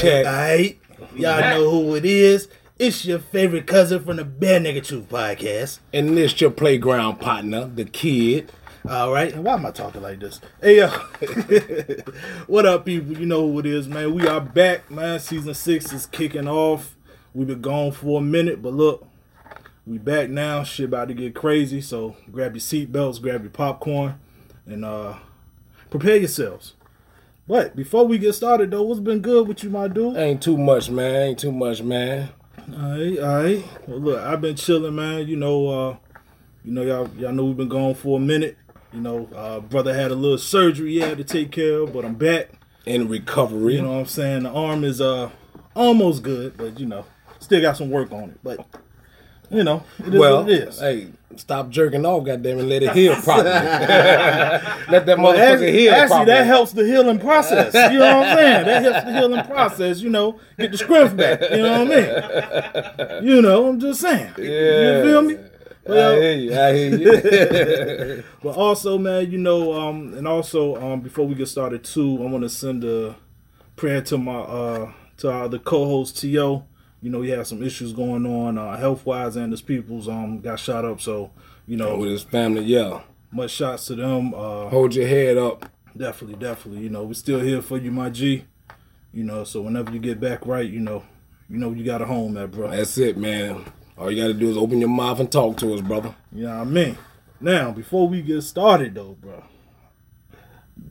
Check. Alright. Y'all know who it is. It's your favorite cousin from the Bad Nigga Truth podcast. And this your playground partner, the kid. All right. And why am I talking like this? Hey, yo. what up, people? You know who it is, man. We are back, man. Season six is kicking off. We've been gone for a minute, but look, we back now. Shit about to get crazy. So grab your seatbelts, grab your popcorn, and uh prepare yourselves. But before we get started, though, what's been good with you, my dude? Ain't too much, man. Ain't too much, man. All right, all right. Well, look, I've been chilling, man. You know, uh, you know, y'all, y'all know we've been gone for a minute. You know, uh, brother had a little surgery he had to take care of, but I'm back. In recovery. You know what I'm saying? The arm is uh almost good, but you know, still got some work on it. But you know, it is well, what it is. hey, stop jerking off, goddamn, and let it heal properly. let that Well, motherfucker actually, heal actually, properly. that helps the healing process. You know what I'm saying? That helps the healing process. You know, get the strength back. You know what I mean? You know, I'm just saying. Yeah. You feel me? I hear you. I hear you. But also, man, you know, um, and also, um, before we get started too, I want to send a prayer to my uh to our other co-host To. You know, he had some issues going on, uh, health wise, and his people's um got shot up. So, you know, With his family, yeah. much shots to them. Uh, Hold your head up. definitely, definitely. You know, we're still here for you, my G. You know, so whenever you get back right, you know, you know you got a home at, bro. That's it, man. All you gotta do is open your mouth and talk to us, brother. You know what I mean? Now, before we get started though, bro.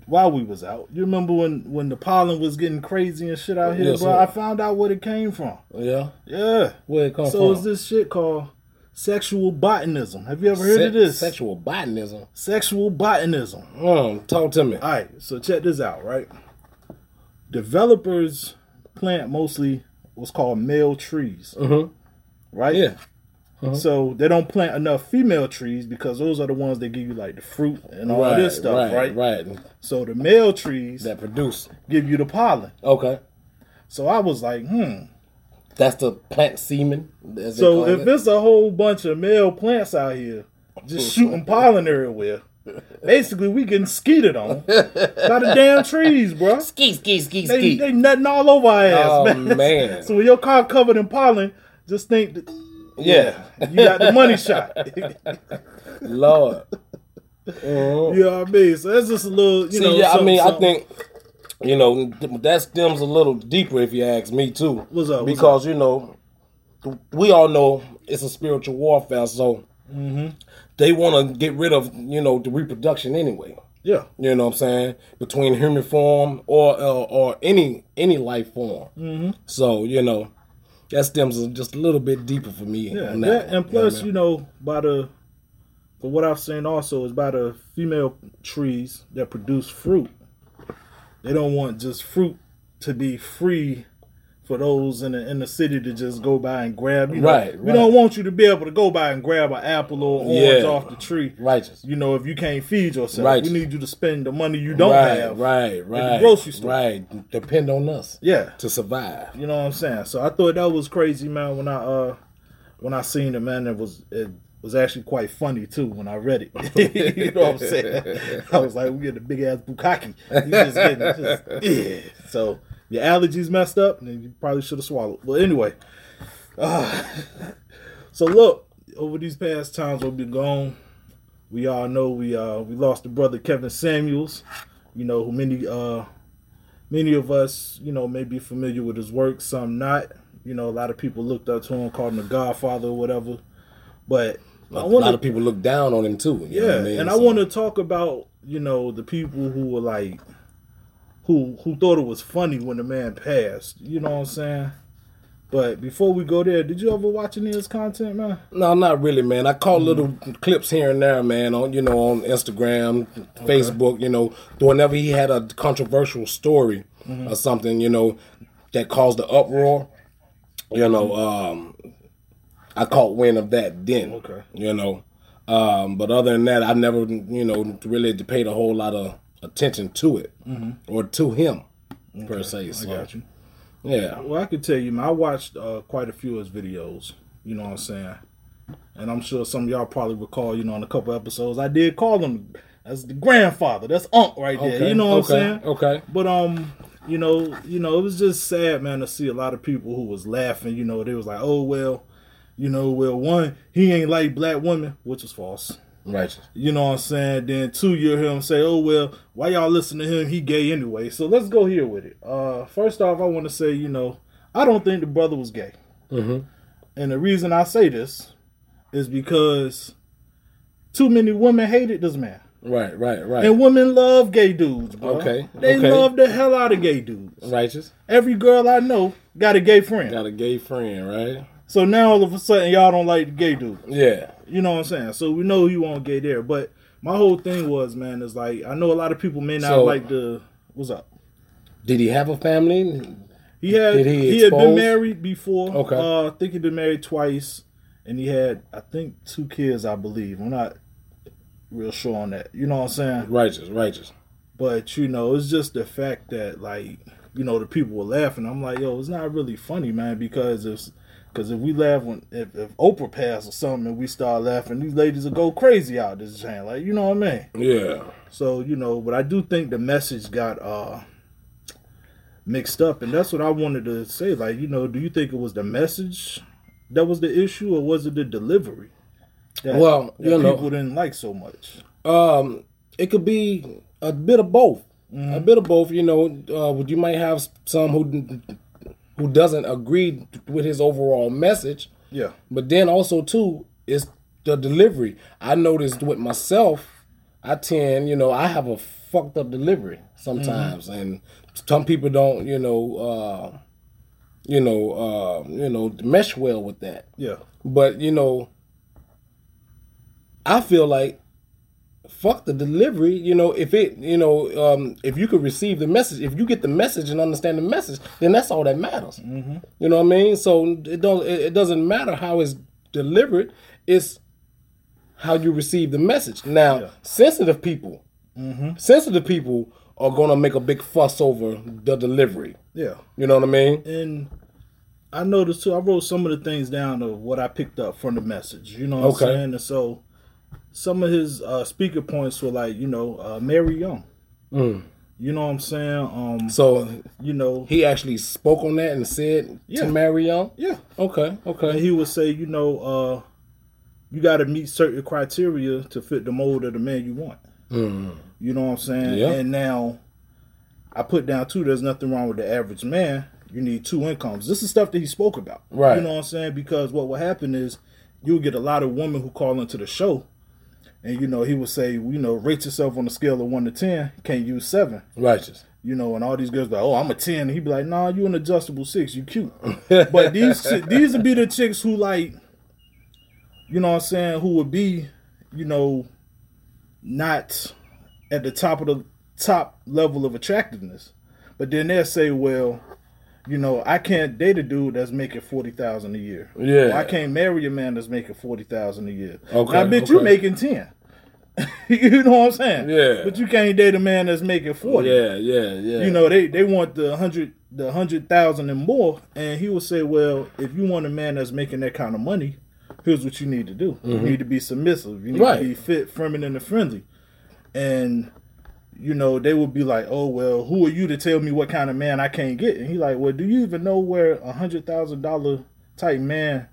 While we was out, you remember when when the pollen was getting crazy and shit out here, Yes, bro? sir. I found out where it came from. Yeah. Yeah. Where it come So from? So it's this shit called sexual botanism. Have you ever heard Se- of this? Sexual botanism. Sexual botanism. Um, talk to me. All right, so check this out, right? Developers plant mostly what's called male trees, Mhm. right? Yeah. So they don't plant enough female trees because those are the ones that give you like the fruit and all right, this stuff, right? right, Right. So the male trees That produce. give you the pollen. Okay. So I was like, hmm. That's the plant semen. So if it. it's a whole bunch of male plants out here just shooting pollen everywhere, basically we getting skeeted on by the damn trees, bro. ski, ski, ski, They, ski. they nutting all over our ass, Oh, man. man. so when your car covered in pollen, just think that, yeah. you got the money shot. Lord. Mhm. you know what I mean? So that's just a little, you See, know. yeah, I something- mean, I think you know that stems a little deeper, if you ask me too. What's up, what's Because you know, we all know it's a spiritual warfare, so Mm-hmm. they want to get rid of you know the reproduction anyway. yeah, You know what I'm saying? Between human form or uh, or any any life form. Mm-hmm. So you know that stems just a little bit deeper for me. yeah, on that- one, and plus, what I you know, by the, for what I've seen also is by the female trees that produce fruit. They don't want just fruit to be free for those in the in the city to just go by and grab. You know, Right, We don't want you to be able to go by and grab an apple or orange Yeah. off the tree. righteous. You know, if you can't feed yourself, Right. we need you to spend the money you don't right, have. right, right, the grocery store. right. Depend on us Yeah. to survive. You know what I'm saying? So I thought that was crazy, man. When I uh when I seen it, man, it was it was actually quite funny too when I read it. you know what I'm saying? I was like, we get a big ass bukkake. You just getting just, yeah. So your allergies messed up, and you probably should have swallowed. But anyway, uh, so look, over these past times we've been gone, we all know we uh we lost the brother Kevin Samuels. You know who many uh many of us, you know, may be familiar with his work, some not. You know, a lot of people looked up to him, called him the Godfather or whatever. But a want lot of people look down on him too. you know yeah, I mean? and I want to talk about you know the people who were like, who who thought it was funny when the man passed. You know what I'm saying? But before we go there, did you ever watch any of his content, man? No, not really, man. I caught Mm-hmm. little clips here and there, man. On you know, on Instagram, Facebook. You know, whenever he had a controversial story Mm-hmm. or something, you know, that caused the uproar. You know, Mm-hmm. um, I caught wind of that then. Okay. You know, um, but other than that, I never, you know, really paid a whole lot of attention to it or to him per se. So, Mm-hmm. I got you. Yeah. Well, I could tell you, man, I watched uh, quite a few of his videos. You know what I'm saying? And I'm sure some of y'all probably recall, you know, in a couple episodes, I did call him as the grandfather. That's Unc right there. Okay, You know what okay, I'm saying? okay. But um, you know, you know, it was just sad, man, to see a lot of people who was laughing. You know, they was like, "Oh well, you know, well, one, he ain't like black women," which was false. Righteous. You know what I'm saying? Then two, you hear him say, "Oh well, why y'all listen to him? He gay anyway." So let's go here with it. Uh, first off, I want to say, you know, I don't think the brother was gay, Mm-hmm. and the reason I say this is because too many women hated this man. Right, right, right. And women love gay dudes, bro. Okay, They okay. love the hell out of gay dudes. Righteous. Every girl I know got a gay friend. Got a gay friend, right? So now all of a sudden y'all don't like the gay dude. Yeah. You know what I'm saying? So we know you won't get there. But my whole thing was, man, is like I know a lot of people may not So- like the what's up. Did he have a family? He had Did he he, had been married before. Okay. Uh, I think he'd been married twice, and he had I think two kids. I believe. I'm not real sure on that. You know what I'm saying? Righteous, righteous. But you know, it's just the fact that like you know the people were laughing. I'm like, yo, it's not really funny, man, because if because if we laugh when if, if Oprah passed or something and we start laughing, these ladies will go crazy out this chain. Like you know what I mean? Yeah. So you know, but I do think the message got uh mixed up, and that's what I wanted to say. Like you know, do you think it was the message that was the issue, or was it the delivery? That, Well, that know- people didn't like so much. Um, it could be a bit of both. A bit of both. You know, uh, you might have some who who doesn't agree with his overall message, Yeah. but then also too is the delivery. I noticed with myself, I tend, you know, I have a fucked up delivery sometimes, and some people don't, you know, uh, you know, uh, you know, mesh well with that. Yeah. But you know, I feel like fuck the delivery. You know, if it, you know, um, if you could receive the message, if you get the message and understand the message, then that's all that matters. Mm-hmm. You know what I mean? So it don't. It doesn't matter how it's delivered. It's how you receive the message. Now, Yeah. sensitive people, sensitive people are gonna make a big fuss over the delivery. Yeah. You know what I mean? and I noticed too. I wrote some of the things down of what I picked up from the message. You know what Okay. I'm saying? And so some of his uh, speaker points were like, you know, uh, Marry Young. Mm. You know what I'm saying? Um, So you know, he actually spoke on that and said Yeah. to marry young. yeah. Okay, And okay. he would say, you know, uh, you got to meet certain criteria to fit the mold of the man you want. You know what I'm saying? Mm. Yeah. And now I put down too. There's nothing wrong with the average man. You need two incomes. This is stuff that he spoke about. Right. You know what I'm saying? Because what will happen is you'll get a lot of women who call into the show, and you know he would say, you know, rate yourself on a scale of one to ten. Can't use seven. Righteous. You know, and all these girls be like, "Oh, I'm a 10. And he'd be like, "Nah, you an adjustable six. You cute." but these these would be the chicks who like, you know, what I'm saying, who would be, you know, not at the top of the top level of attractiveness, but then they'll say, "Well, you know, I can't date a dude that's making forty thousand a year. Yeah. Or I can't marry a man that's making forty thousand a year. Okay, Now, I bet you okay. making ten. you know what I'm saying? Yeah. But you can't date a man that's making forty Yeah, yeah, yeah. you know they they want the hundred the hundred thousand and more and he will say well if you want a man that's making that kind of money here's what you need to do you need to be submissive you need Mm-hmm. Right. to be fit feminine and friendly and you know they would be like oh well who are you to tell me what kind of man i can't get and he like well do you even know where a hundred thousand dollar type man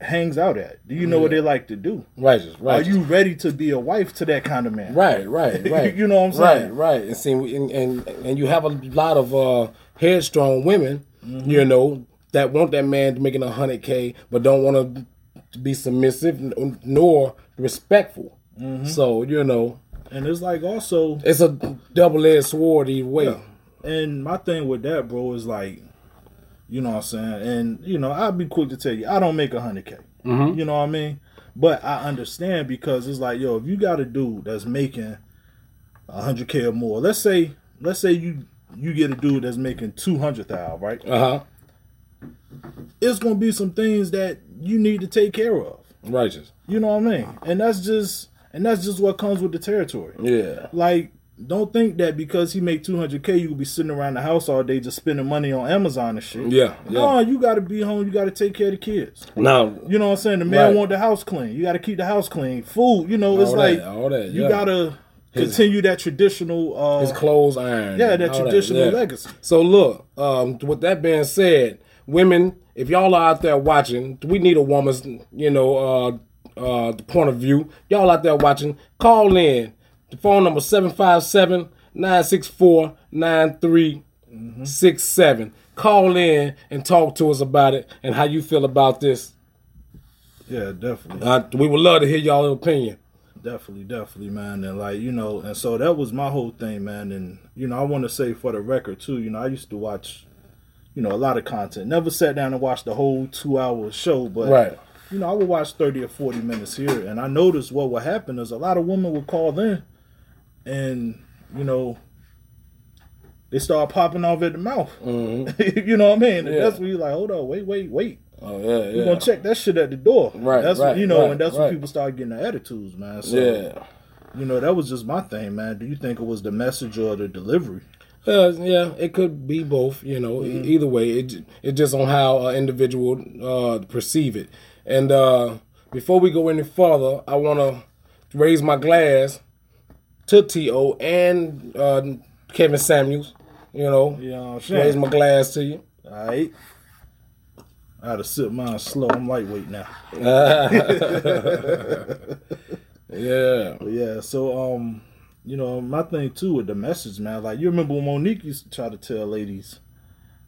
hangs out at do you know what they like to do righteous, right? are you ready to be a wife to that kind of man Right, right, right. You know what I'm saying? Right, right. And see, and and, and you have a lot of uh, headstrong women, Mm-hmm. you know, that want that man making a hundred k, but don't want to be submissive nor respectful. Mm-hmm. So you know, and it's like also it's a double edged sword either way. Yeah. And my thing with that, bro, is like, you know what I'm saying? And, you know, I'd be quick to tell you, I don't make a 100K. You know what I mean? But I understand because it's like, yo, if you got a dude that's making a 100K or more, let's say, let's say you you get a dude that's making 200,000, right? Uh huh. It's going to be some things that you need to take care of. Righteous. You know what I mean? And that's just and that's just what comes with the territory. Yeah. Like, don't think that because he make 200k, you will be sitting around the house all day just spending money on Amazon and shit. Yeah. No, Yeah. you got to be home. You got to take care of the kids. Now, You know what I'm saying? The man Right. want the house clean. You got to keep the house clean. Food. You know, it's All like that, all that, you yeah. gotta continue that traditional. Uh, his clothes iron. yeah, that traditional yeah. legacy. So look, um, with that being said, women, if y'all are out there watching, we need a woman's, you know, uh, uh, the point of view. Y'all out there watching, call in. The phone number 757-964-9367. Call in and talk to us about it and how you feel about this. Yeah, definitely. Uh, we would love to hear y'all opinion. Definitely, definitely, man. And like, you know, and so that was my whole thing, man. And, you know, I want to say for the record too, you know, I used to watch, you know, a lot of content. Never sat down and watched the whole two hour show, but Right. You know, I would watch 30 or 40 minutes here. And I noticed what would happen is a lot of women would call in and, you know, they start popping off at the mouth. you know what I mean? And Mm-hmm. Yeah. that's when you're like, hold on, wait, wait, wait. Oh yeah, yeah. You're gonna check that shit at the door. Right, That's right, what you know, right, and that's right. when people start getting the attitudes, man. So yeah. you know, that was just my thing, man. Do you think it was the message or the delivery? Uh, yeah, it could be both. You know, e- either way, it it just on how an individual uh, perceive it. And uh, before we go any further, I want to raise my glass to To and uh, Kevin Samuels. You know, You know what I'm raise my glass to you. All right. I had to sip mine slow. I'm lightweight now. Yeah, yeah, so um, you know, my thing too with the message, man. Like you remember when Mo'Nique used to try to tell ladies,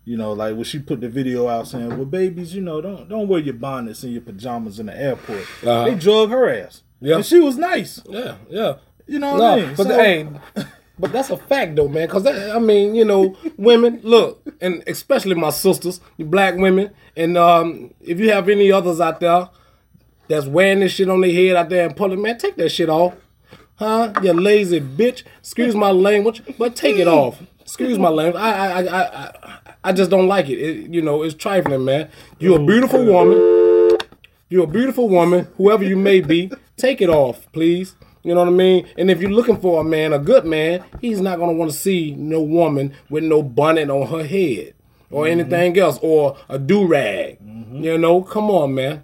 you know, like when she put the video out saying, "Well, babies, you know, don't don't wear your bonnets and your pajamas in the airport." Uh-huh. They drug her ass. Yeah. and she was nice. yeah, yeah. You know what No, I mean? but So- hey, but that's a fact though, man. Cause I mean, you know, women look, and especially my sisters, the black women, and um, if you have any others out there that's wearing this shit on their head out there in public, man, take that shit off, huh? You lazy bitch. Excuse my language, but take it off. Excuse my language. I, I, I, I, I just don't like it. it. You know, it's trifling, man. You're a beautiful woman. You're a beautiful woman, whoever you may be. Take it off, please. You know what I mean? And if you're looking for a man, a good man, he's not gonna want to see no woman with no bonnet on her head or mm-hmm. anything else or a do rag. Mm-hmm. You know, come on, man.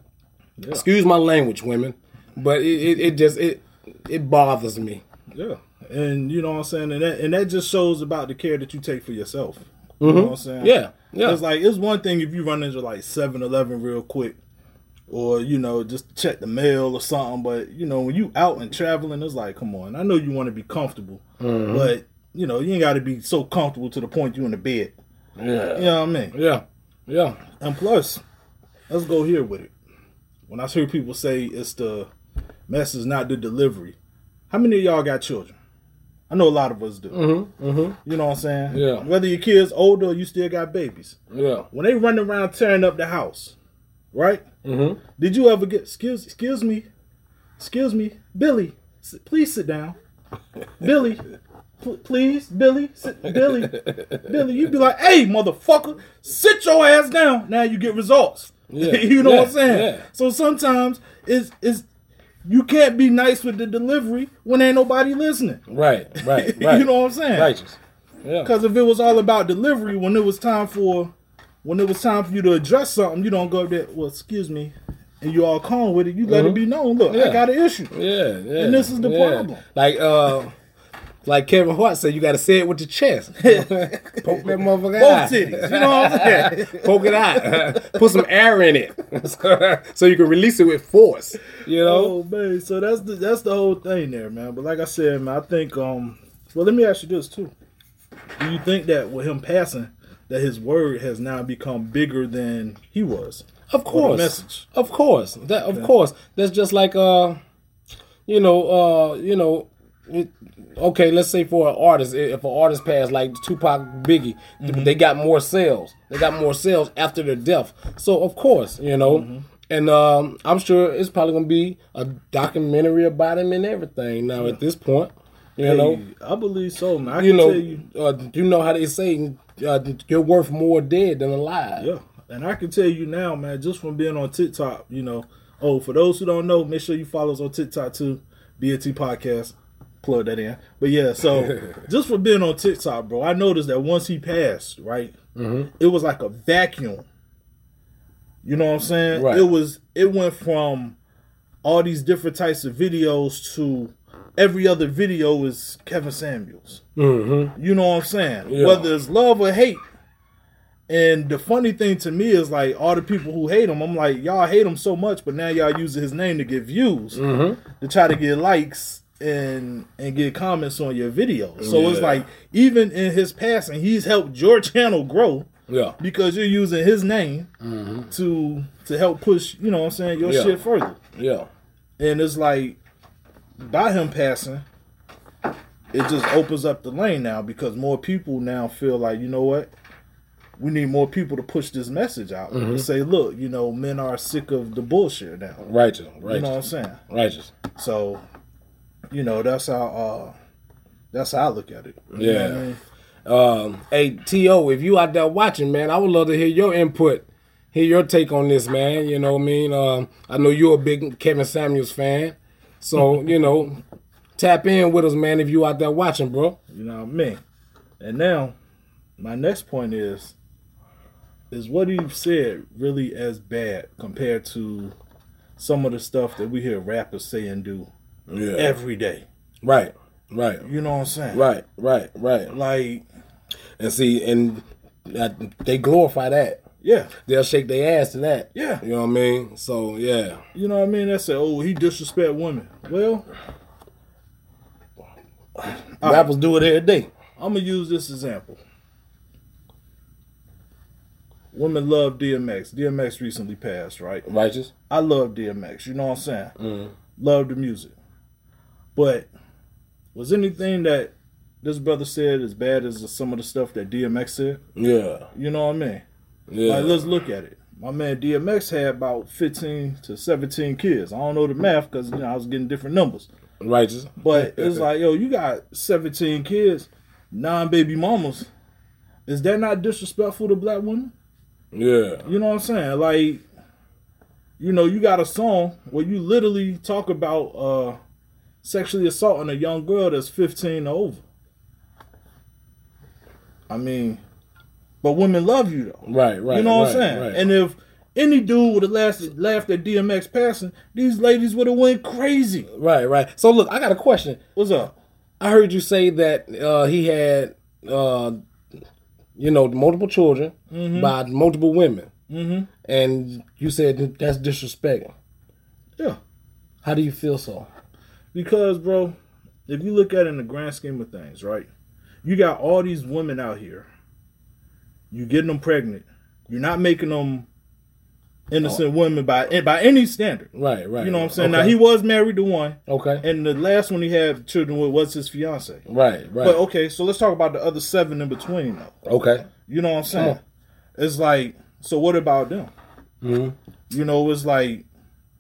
Excuse my language, women, but it, it, it just it it bothers me. Yeah. And you know what I'm saying? And that and that just shows about the care that you take for yourself. You know what I'm saying? Mm-hmm. Yeah, yeah. It's like it's one thing if you run into like 7 Eleven real quick. Or, you know, just check the mail or something. But, you know, when you out and traveling, it's like, come on. I know you want to be comfortable. Mm-hmm. But, you know, you ain't gotta be so comfortable to the point you in the bed. Yeah, You know what I mean? yeah, yeah. And plus, let's go here with it. When I hear people say it's the message, not the delivery, how many of y'all got children? I know a lot of us do. You know what I'm saying? Yeah. Whether your kids older or you still got babies. Yeah. When they run around tearing up the house, right? Mm-hmm. Did you ever get excuse excuse me, excuse me, Billy? Please sit down, Billy. pl- Please, Billy, sit, Billy, Billy. You'd be like, "Hey, motherfucker, sit your ass down." Now you get results. Yeah. you know Yeah, what I'm saying? yeah. So sometimes it's it's you can't be nice with the delivery when ain't nobody listening. Right, right, right. you know what I'm saying? Righteous. Yeah. Because if it was all about delivery, when it was time for, when it was time for you to address something, you don't go there. Well, excuse me, and you all calm with it. You let it be known. Look, I Mm-hmm. Got an issue. Yeah, yeah. And this is the yeah. problem. Like uh like Kevin Hart said, you gotta say it with your chest. Poke that motherfucker Both out. titties. You know what I'm saying? Poke it out. Put some air in it. so you can release it with force. You know? oh man, so that's the that's the whole thing there, man. But like I said, man, I think um. Well, let me ask you this too. Do you think that with him passing, that his word has now become bigger than he was? Of course. message. Of course. That of course. That's just like uh you know, uh, you know, it, okay, let's say for an artist, if an artist passed like Tupac Biggie, they got more sales. They got more sales after their death. So of course, you know, and um, I'm sure it's probably gonna be a documentary about him and everything. Now at this point, you know, I believe so, man. I you can know, tell you, uh, you know how they say uh, you're worth more dead than alive. Yeah, and I can tell you now, man, just from being on TikTok, you know. Oh, for those who don't know, make sure you follow us on TikTok too, BAT Podcast. Plug that in. But yeah, so just for being on TikTok, bro, I noticed that once he passed, right, Mm-hmm. it was like a vacuum. You know what I'm saying? Right. It was. It went from all these different types of videos to every other video is Kevin Samuels. Mm-hmm. You know what I'm saying? Yeah. Whether it's love or hate. And the funny thing to me is like all the people who hate him, I'm like, y'all hate him so much, but now y'all using his name to get views Mm-hmm. to try to get likes and and get comments on your video. So it's like even in his passing, he's helped your channel grow Yeah. because you're using his name Mm-hmm. to to help push, you know what I'm saying, your Yeah. shit further. Yeah. And it's like by him passing, it just opens up the lane now because more people now feel like, you know what? We need more people to push this message out Mm-hmm. and say, look, you know, men are sick of the bullshit now. Righteous. righteous. You know what I'm saying? Righteous. So, you know, that's how uh that's how I look at it. You know Yeah. I mean? Um, hey To, if you out there watching, man, I would love to hear your input, hear your take on this, man. You know what I mean? Um, I know you're a big Kevin Samuels fan, so you know, tap in with us, man. If you out there watching, bro. You know what I mean? And now, my next point is is what you've said really as bad compared to some of the stuff that we hear rappers say and do Yeah. every day. Right. Right. You know what I'm saying? Right. Right. Right. Like, And see, and they glorify that. yeah. They'll shake their ass to that. Yeah. You know what I mean? So yeah. You know what I mean? They say, oh, he disrespect women. Well, Rappers do it every day. I'm gonna use this example. Women love DMX. DMX recently passed, right? Righteous. I love DMX. You know what I'm saying? Mm. Love the music. But was anything that this brother said as bad as some of the stuff that DMX said? Yeah. You know what I mean? Yeah. Like, let's look at it. My man DMX had about 15 to 17 kids. I don't know the math because you know I was getting different numbers. Righteous. But it's like, yo, you got 17 kids, nine baby mamas. Is that not disrespectful to black women? Yeah. You know what I'm saying? Like, you know, you got a song where you literally talk about uh sexually assaulting a young girl that's 15 or over. I mean, but women love you though. Right. Right. you know what right, I'm saying? Right. And if any dude would have laughed, laughed at DMX passing, these ladies would have went crazy. right. Right. So look, I got a question. What's up? I heard you say that uh, he had, uh, you know, multiple children by multiple women, mm-hmm. and you said that's disrespecting. Yeah. How do you feel so? Because, bro, if you look at it in the grand scheme of things, right? You got all these women out here. You getting them pregnant. You're not making them innocent women by by any standard. Right. Right. You know what I'm saying? Okay. Now he was married to one, okay. and the last one he had children with was his fiance. right. Right. But okay, so let's talk about the other seven in between, though. okay. You know what I'm saying? on. It's like, so what about them? Mhm. You know, it's like,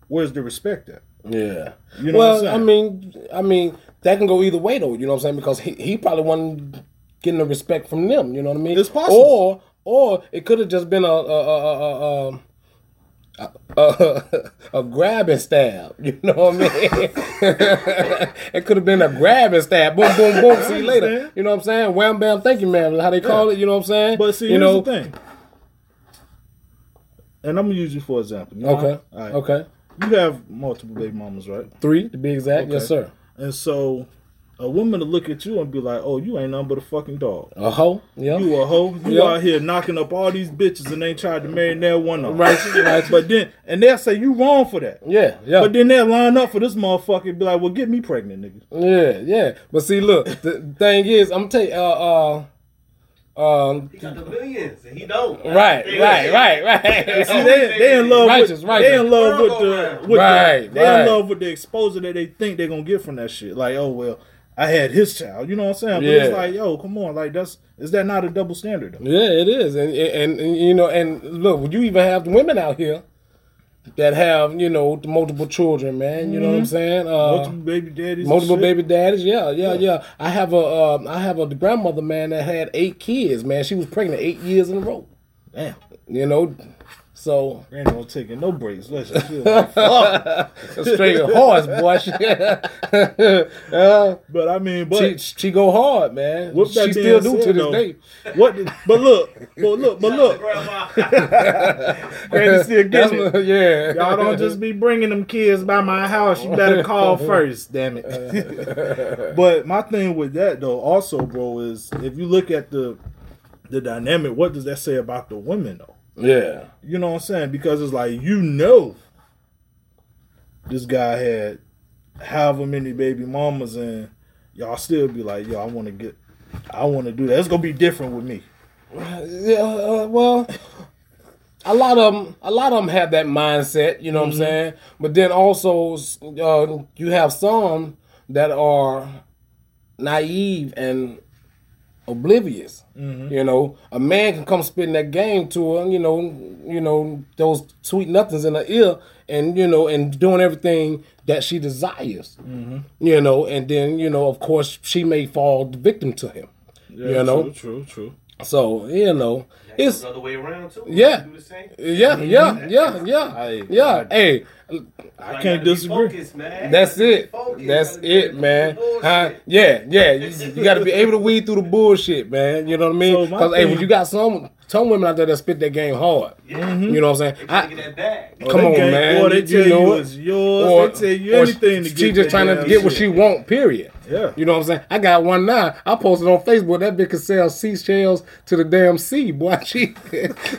where's the respect at? Yeah. You know well, what I'm saying? I mean, I mean, that can go either way though. You know what I'm saying? Because he, he probably wasn't getting the respect from them. You know what I mean? It's possible. Or or it could have just been a a a, a, a, um, a, a, a grab and stab. You know what I mean? it could have been a grab and stab. Boom, boom, boom. See you later. You know what I'm saying? Wham, bam, thank you, man. How they call it? You know what I'm saying? But see, you here's know, the thing. And I'm gonna use you for example. You know? Okay. Right. Okay. You have multiple baby mamas, right? Three to be exact. Okay. Yes, sir. And so, a woman to look at you and be like, "Oh, you ain't nothing but a fucking dog. A hoe. Yeah. You a hoe. You Yeah. out here knocking up all these bitches and ain't tried to marry never one of them. Right, right. But then, and they'll say you wrong for that. yeah. Yeah. But then they'll line up for this motherfucker and be like, "Well, get me pregnant, nigga." Yeah, yeah. But see, look, the thing is, I'm tell you, uh, uh, um, He got the millions and he don't. right, right, right, right. See, they, they in love Righteous, with righteous. they in love with the World with Right, the, they right. in love with the exposure that they think they're gonna get from that shit. Like, oh well, I had his child. You know what I'm saying? But it's like, yo, come on, like that's is that not a double standard? Though? Yeah, it is, and, and and you know, and look, you even have women out here that have you know multiple children, man. You know what I'm saying? Uh, Multiple baby daddies. multiple baby daddies. Yeah, yeah, yeah. I have a uh, I have a grandmother, man, that had eight kids. Man, she was pregnant eight years in a row. Damn. You know, So Granny don't taking no breaks. Listen, she was like, fuck. straight horse, boy. Uh, But I mean, but she, she go hard, man. With that She still being do to this though, day. what? did- But look, but look, but look. Grandma. Granny still That's getting it. what- yeah. Y'all don't just be bringing them kids by my house. You better call first, damn it. but my thing with that though, also, bro, is if you look at the the dynamic, what does that say about the women though? Yeah. You know what I'm saying? Because it's like you know, this guy had however many baby mamas, and y'all still be like, yo, I want to get, I want to do that. It's gonna be different with me. Yeah, uh, well, a lot of them, a lot of them have that mindset. You know what I'm saying? But then also, uh, you have some that are naive and oblivious. Mm-hmm. You know, a man can come spitting that game to her. You know, you know those sweet nothings in her ear, and you know, and doing everything that she desires. Mm-hmm. You know, and then you know, of course, she may fall victim to him. you know, true, true, true. so you know, it's the other way around too. Yeah. Do the same. yeah, yeah, yeah, yeah, I- yeah. I- Hey, I Like, can't disagree. focused, man. that's Gotta be it. focused, That's gotta be it, man. Huh? Yeah, yeah. You, you got to be able to weed through the bullshit, man. You know what I mean? So Because hey, when you got some some women out there that spit that game hard, Yeah. you know what I'm saying? They I, that. Come They on, can't- man. Or they tell you, know it's yours. they tell you anything to she just that trying to damn get what shit. she want. Period. Yeah. You know what I'm saying? I got one now. I posted on Facebook that bitch can sell seashells to the damn sea, boy. She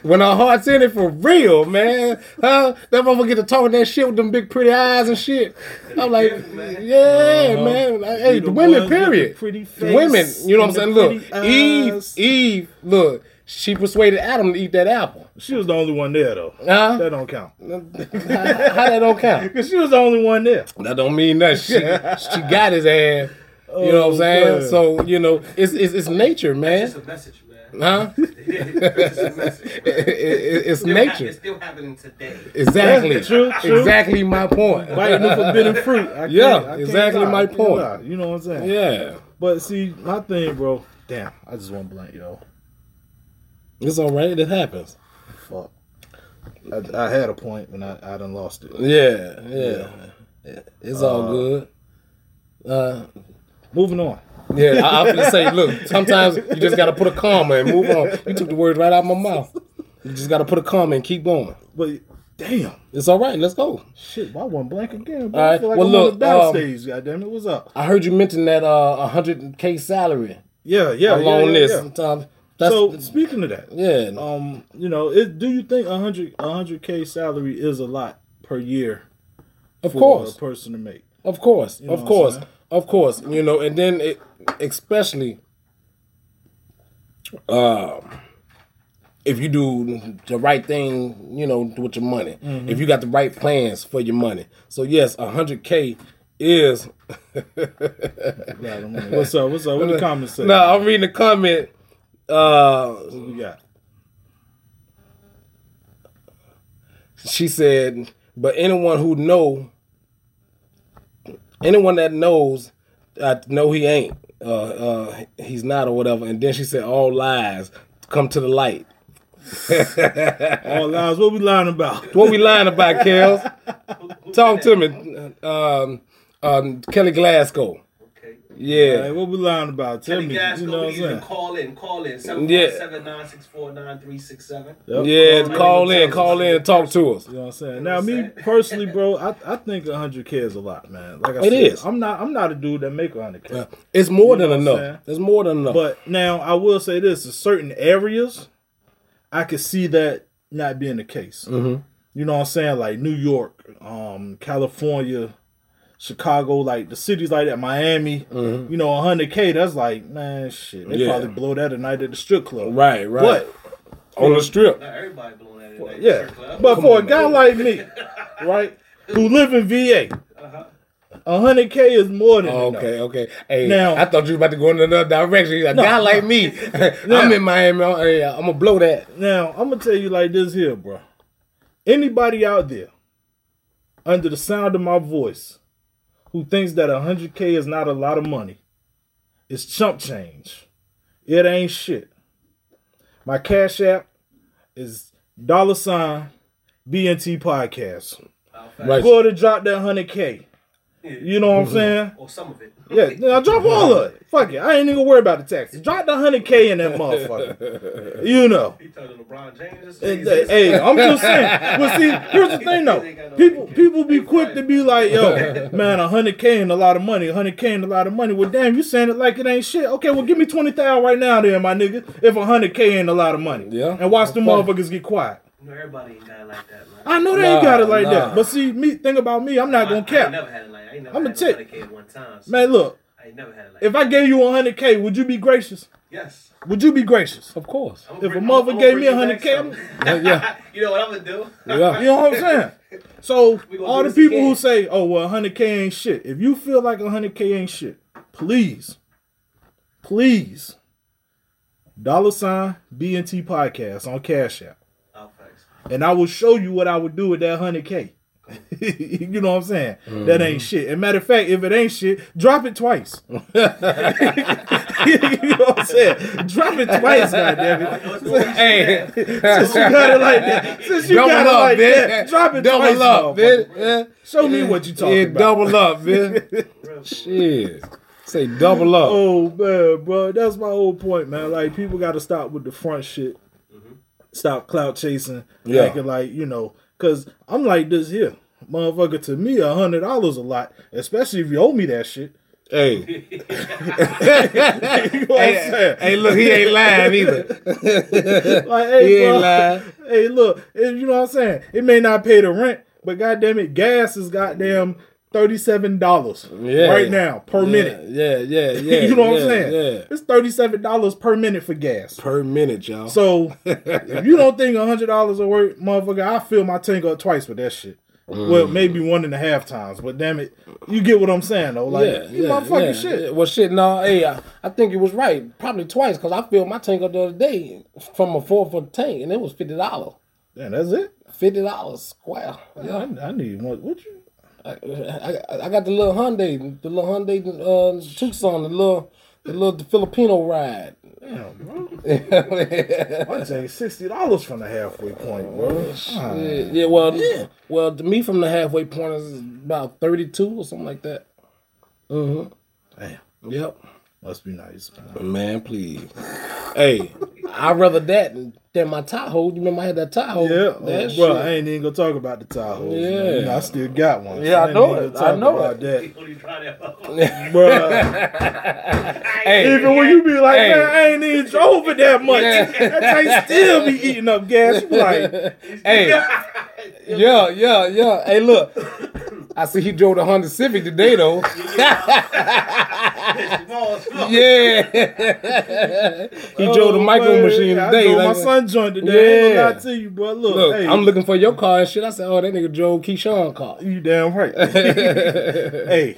when her heart's in it for real, man. Huh? That motherfucker get to talking that shit with them big pretty eyes and shit. I'm like, yeah, Uh-huh. man. Like, hey, the, the women, ones the period. pretty The face women, you know what I'm saying? Look, pretty Eve. Eve, look, she persuaded Adam to eat that apple. She was the only one there though. Huh? That don't count. How, how that don't count? Cause she was the only one there. That don't mean nothing. She, she got his ass. You know what I'm Oh, saying? man. So you know, it's it's, it's nature, man. It's a message, man. Huh? it's a message. It- it- it's Still hap- nature. It's still happening today. Exactly. True, true. Exactly my point. Biting the forbidden fruit. I Yeah, exactly lie. my point. You know what I'm saying? Yeah, But see, my thing, bro. Damn, I just want blunt, yo. It's all right. It happens. Fuck. I, I had a point when I, I done lost it. Yeah, yeah. It's all good. Uh, Moving on. yeah, I, I'm gonna say, look. Sometimes you just gotta put a comma and move on. You took the words right out of my mouth. You just gotta put a comma and keep going. But damn, It's all right. Let's go. shit, why one blank again? Bro? All I feel like well, I'm on look, the um, stage. Goddamn it, what's up? I heard you mention that uh 100k salary Yeah, yeah, along yeah, yeah, this. yeah. Um, that's, So speaking of that, yeah, um, you know, it, do you think a hundred a hundred k salary is a lot per year of for course, a person to make? of course, know of course, of course. You know, and then it, especially, um, if you do the right thing, you know, with your money. Mm-hmm. If you got the right plans for your money. So yes, a 100k is. What's up? What's up? What do the comments say? No, I'm reading the comment. Uh, What we got? she said, but anyone who know, anyone that knows, I know he ain't, uh, uh, he's not or whatever. And then she said, all lies come to the light. All lies. What we lying about? What we lying about, Kels? Talk to me, um, um, Kelly Glasgow. Okay. Yeah, Hey, what we lying about? Tell Kelly me. Gas, you know what I'm saying? call in, call in. Yeah. 747-964-9367. Yep. yeah. Call in. Call in, call in, and talk to us. You know what I'm saying? Now, me personally, bro, I, I think 100k is a lot, man. Like I It said, is. I'm not I'm not a dude that make 100k. It's more You know than what I'm saying? enough. It's more than enough. But now I will say this: in certain areas, I could see that not being the case. Mm-hmm. You know what I'm saying? Like New York, um, California, Chicago, like the cities like that, Miami. You know, 100k. That's like man, shit. They Mm-hmm. Yeah. probably blow that a night at the strip club. right, right. But on the strip. Not everybody blowing that in that yeah, strip club. but Come for on, a guy man. like me, right, who live in VA, 100k is more than enough. Okay, okay. Hey, Now- I thought you was about to go in another direction. A No, guy no. like me, I'm in Miami. I'm, hey, I'm gonna blow that. Now, I'm gonna tell you like this here, bro. Anybody out there under the sound of my voice who thinks that 100K is not a lot of money. It's chump change. It ain't shit. My Cash App is dollar sign BNT podcast. Right. Go to drop that 100K. You know what I'm mm-hmm. saying? Or some of it. Yeah, now drop all of it. Fuck it. I ain't even worried about the taxes. Drop the hundred K in that motherfucker. you know. He told LeBron James. Hey, I'm just saying. But see, here's the thing though. People people be quick to be like, yo, man, hundred K ain't a lot of money. hundred K ain't a lot of money. Well damn, you saying it like it ain't shit. Okay, well give me twenty thousand right now then, my nigga. If hundred K ain't a lot of money. Yeah. And watch the motherfuckers get quiet. You know, everybody ain't got it like that, man. I know they Nah, ain't got it like nah. that. But see, me think about me. I'm not I- gonna I ain't cap. never had it like I ain't never I'ma had tell- 100K at one time. so Man, look. I ain't never had it like If I gave you 100K, would you be gracious? Yes. Would you be gracious? Of course. I'ma If a bring- mother I'ma gave bring me you back 100K, some. Yeah. you know what I'm gonna do? Yeah. You know what I'm saying? So We gonna all do the this people who again. say, "Oh, well, 100k ain't shit," if you feel like 100k ain't shit, please, please, dollar sign BNT podcast on Cash App, facts. And I will show you what I would do with that 100k. you know what I'm saying? That ain't shit. And matter of fact, if it ain't shit, drop it twice. you know what I'm saying? Drop it twice, goddammit. Hey, Since you got it like that, since you double got it up, like bitch. that, drop it double twice, up. Yeah. Show me what you talking yeah, about. double up, bitch. Shit. Say double up. Oh man, bro, that's my whole point, man. Like people got to stop with the front shit. Stop clout chasing, Yeah. acting like you know. Cause I'm like this here, motherfucker. To me, a hundred dollars a lot, especially if you owe me that shit. Hey. You know what I'm hey, saying? hey, look, he ain't lying either. Like, hey, He bro, ain't lying. hey, look, you know what I'm saying? It may not pay the rent, but goddamn it, gas is goddamn thirty-seven dollars Yeah. right now per Yeah, minute. Yeah, yeah, yeah. you know what yeah, I'm saying? Yeah. It's thirty-seven dollars per minute for gas. Per minute, y'all. So if you don't think hundred dollars are worth, motherfucker, I fill my tank up twice with that shit. Well, Mm. maybe one and a half times, but damn it, you get what I'm saying though. Like, yeah, you yeah, motherfucking yeah, shit. yeah. Well, shit, no, hey, I, I think it was right. Probably twice because I filled my tank up the other day from a four foot tank, and it was fifty dollars. Damn, that's it. Fifty dollars square. Yeah, I, I need one. What you? I, I, I got the little Hyundai, the little Hyundai uh, Tucson, the little, the little Filipino ride. Damn, bro. I take sixty dollars from the halfway point, bro. Ah, Yeah, yeah, well, well, to me from the halfway point is about thirty-two or something like that. Mm-hmm. Damn, Yep. Must be nice. Man. Man, please. hey, I'd rather that than, than my Tahoe. You remember I had that Tahoe? Yeah, that oh, bro. I ain't even gonna talk about the Tahoe. Yeah. Yeah, you know, I still got one. Yeah, I ain't know it. I know about that, What are you trying to bro. Hey, Even when you be like, Hey. man, I ain't even drove it that much. Yeah. That tank still be eating up gas. You like, hey, yeah, yeah, yeah. Hey, look, I see he drove the Honda Civic today though. yeah, he drove the oh, micro man, machine I today. drove my son joint today. I Yeah. lie to you, bro. Look, Look, hey, I'm looking for your car and shit. I said, oh, that nigga drove Keyshawn car. you damn right. hey,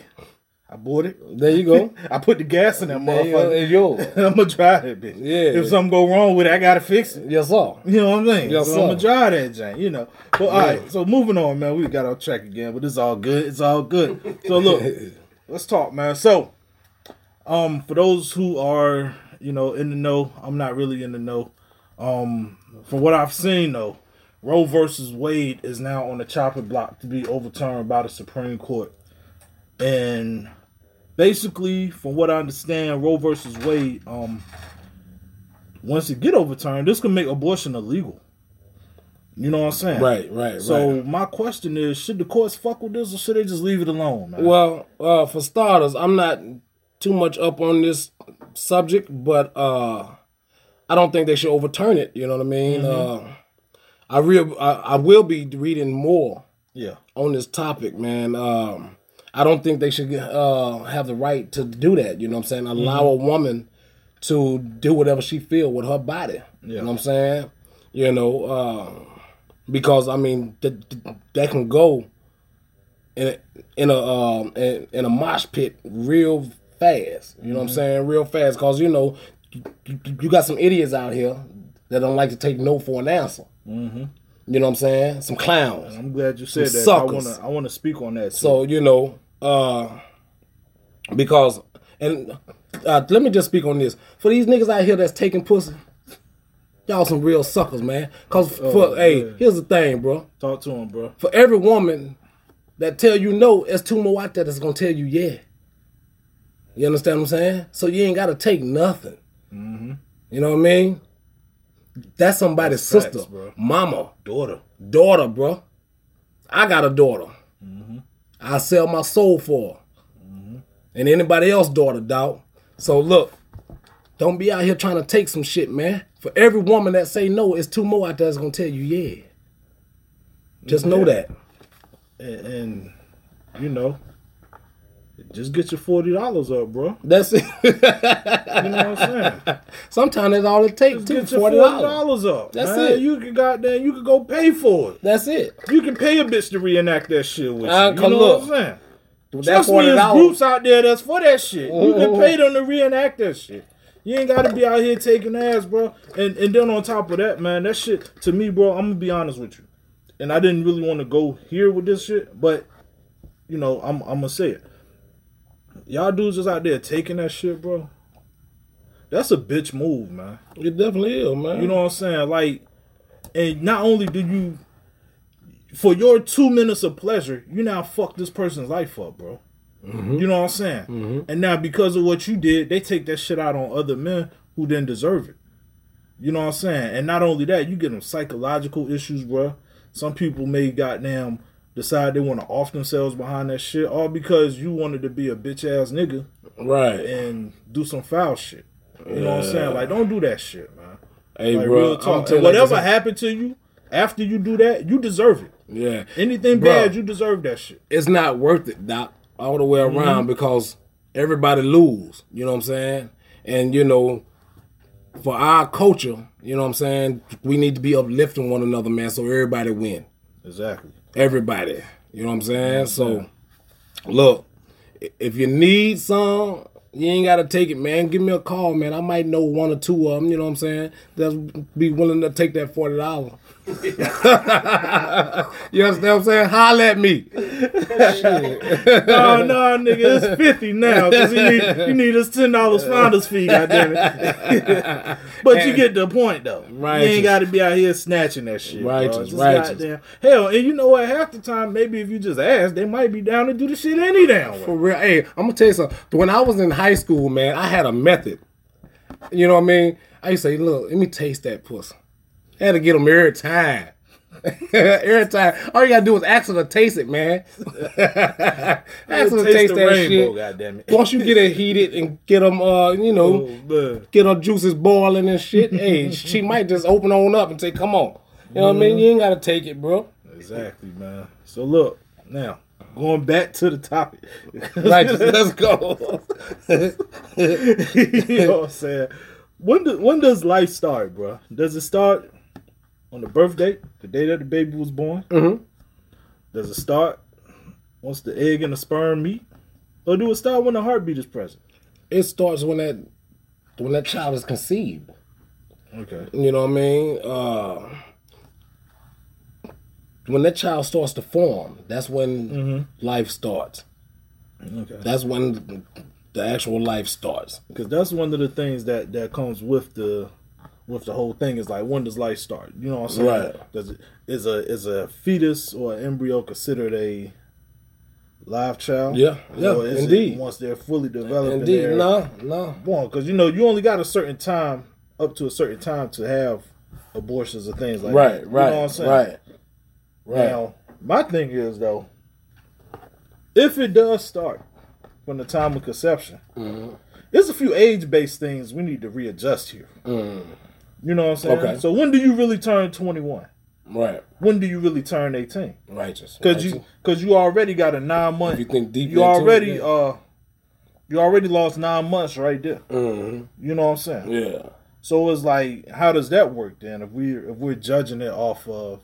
I bought it. There you go. I put the gas in that There you go. motherfucker. It's yours. I'm gonna drive that bitch. Yeah. If something go wrong with it, I gotta fix it. Yes, sir. You know what I'm saying? Yes, so sir. I'm gonna drive that Jane. you know. But all right, so moving on, man. We got off track again, but it's all good. It's all good. So look, let's talk, man. So, um, for those who are, you know, in the know, I'm not really in the know. Um, from what I've seen though, Roe versus Wade is now on the chopping block to be overturned by the Supreme Court. And basically, from what I understand, Roe versus Wade, um, once it get overturned, this can make abortion illegal. You know what I'm saying? Right, right, So right. my question is, should the courts fuck with this or should they just leave it alone, man? Well, uh, for starters, I'm not too much up on this subject, but uh, I don't think they should overturn it. You know what I mean? Uh, I real I, I will be reading more yeah. on this topic, man. Um, I don't think they should uh, have the right to do that. You know what I'm saying? Allow a woman to do whatever she feel with her body. You know what I'm saying? You know, uh, because I mean th- th- that can go in a, in a um, in, in a mosh pit real fast. You know what I'm saying? Real fast, cause you know you, you- got some idiots out here that don't like to take no for an answer. Mm-hmm. You know what I'm saying? Some clowns. I'm glad you said that. I suckers. wanna I wanna speak on that. too. So you know, uh, because and uh, let me just speak on this for these niggas out here that's taking pussy. y'all some real suckers, man. Cause Oh, for hey, man. here's the thing, bro. Talk to him, bro. For every woman that tell you no, there's two more out there that's gonna tell you yeah. You understand what I'm saying? So you ain't gotta take nothing. You know what I mean? That's somebody's Mm-hmm. That's sister, facts, mama, Daughter. daughter, bro. I got a daughter. Mm-hmm. I sell my soul for her. And anybody else daughter, dog. So look, don't be out here trying to take some shit, man. For every woman that say no, it's two more out there that's gonna tell you yeah. Just know that. And, and you know, just get your forty dollars up, bro. That's it. You know what I'm saying? Sometimes that's all it takes. Just Too, get your forty dollars. up. That's man. it. You can goddamn, you can go pay for it. That's it. You can pay a bitch to reenact that shit with Uh, you. You know look. what I'm saying? That Trust me, there's groups out there that's for that shit. You can Mhm. pay them to reenact that shit. You ain't gotta be out here taking ass, bro. And and then on top of that, man, that shit to me, bro. I'm gonna be honest with you, and I didn't really want to go here with this shit, but you know, I'm I'm gonna say it. Y'all dudes just out there taking that shit, bro. That's a bitch move, man. It definitely is, man. You know what I'm saying? Like, and not only do you, for your two minutes of pleasure, you now fuck this person's life up, bro. Mm-hmm. You know what I'm saying? Mm-hmm. And now because of what you did, they take that shit out on other men who didn't deserve it. You know what I'm saying? And not only that, you get them psychological issues, bro. Some people may goddamn decide they want to off themselves behind that shit, all because you wanted to be a bitch ass nigga right. and do some foul shit. You know what I'm saying? Like, don't do that shit, man. Hey, Like bro. real talk. And you like whatever happened to you after you do that, you deserve it. Yeah. Anything Bro. bad, you deserve that shit. it's not worth it, Doc, all the way Mm-hmm. around because everybody lose. You know what I'm saying? And you know, for our culture, you know what I'm saying, we need to be uplifting one another, man, so everybody win. Exactly. Everybody. You know what I'm saying? So look, if you need some, you ain't gotta take it, man. Give me a call, man. I might know one or two of them, you know what I'm saying? That's be willing to take that forty dollars. you understand what I'm saying? Holla at me. No, no, nigga, it's fifty now because you need you need us ten dollars founders fee. Goddamn it! but you get the point though. Right. You ain't got to be out here snatching that shit. righteous. goddamn- Hell, and you know what? Half the time, maybe if you just ask, they might be down to do the shit any damn way. For real. Hey, I'm gonna tell you something. When I was in high school, man, I had a method. You know what I mean? I used to say, look, let me taste that pussy. Had to get them every time. every time. All you gotta do is ask her to taste it, man. ask her to Taste that rainbow, shit. goddamn it. Once you get it heated and get them, uh, you know, Oh, get her juices boiling and shit, hey, she might just open on up and say, come on. You know what I mean? You ain't gotta take it, bro. Exactly, man. So look, now going back to the topic. Right, let's go. you know what I'm saying? When do, when does life start, bro? Does it start on the birthday, the day that the baby was born? Mhm. Does it start once the egg and the sperm meet, or do it start when the heartbeat is present? it starts when that when that child is conceived. Okay. You know what I mean? Uh, when that child starts to form, that's when life starts. Okay. That's when the actual life starts. Because that's one of the things that that comes with the with the whole thing is like when does life start? You know what I'm saying? Right. Does it is a is a fetus or an embryo considered a live child? Yeah, yeah, Or is it indeed. once they're fully developed, Indeed, no, no. One, because you know you only got a certain time, up to a certain time, to have abortions and things like Right, that. right, You know what I'm saying? right, right. Now, my thing is though, if it does start from the time of conception, Mm-hmm. there's a few age-based things we need to readjust here. You know what I'm saying? Okay. So when do you really turn 21? right, When do you really turn 18? righteous. Because you because you already got a nine month. If you think deep you it, already yeah. uh, you already lost nine months right there. hmm You know what I'm saying? Yeah, So it's like, how does that work then? If we if we're judging it off of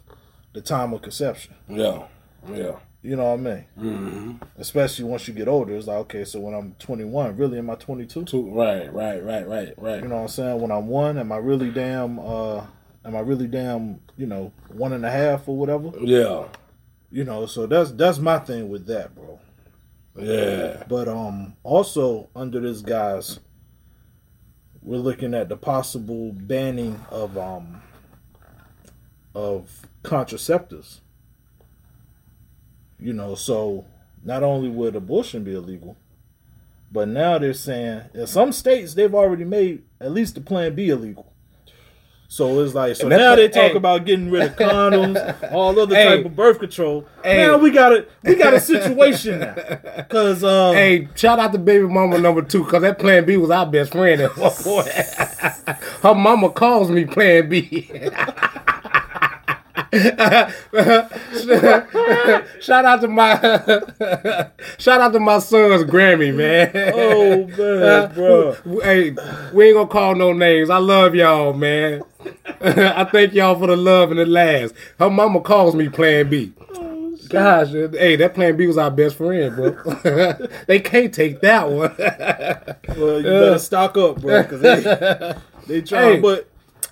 the time of conception, yeah, yeah. You know what I mean? hmm Especially once you get older, it's like, okay, so when I'm 21, really am I 22? Two, right, right, right, right, right. You know what I'm saying? When I'm one, am I really damn? uh Am I really damn? You know, one and a half or whatever. Yeah, You know, so that's that's my thing with that, bro. yeah. But um, also under this guy's we're looking at the possible banning of um of contraceptives. You know, so not only would abortion be illegal, but now they're saying in some states they've already made at least the Plan B illegal. So it's like so now they talk hey. about getting rid of condoms, all other Hey. type of birth control. Hey. Now we got a we got a situation now because um, Hey, shout out to baby mama number two, cause that Plan B was our best friend at one point. Her mama calls me Plan B. shout out to my shout out to my son's Grammy, man. oh man, bro. Hey, we ain't gonna call no names. I love y'all, man. I thank y'all for the love and the laughs. Her mama calls me Plan B. Oh, Gosh, hey, that Plan B was our best friend, bro. they can't take that one. Well, you better stock up, bro, because they they try. Hey. But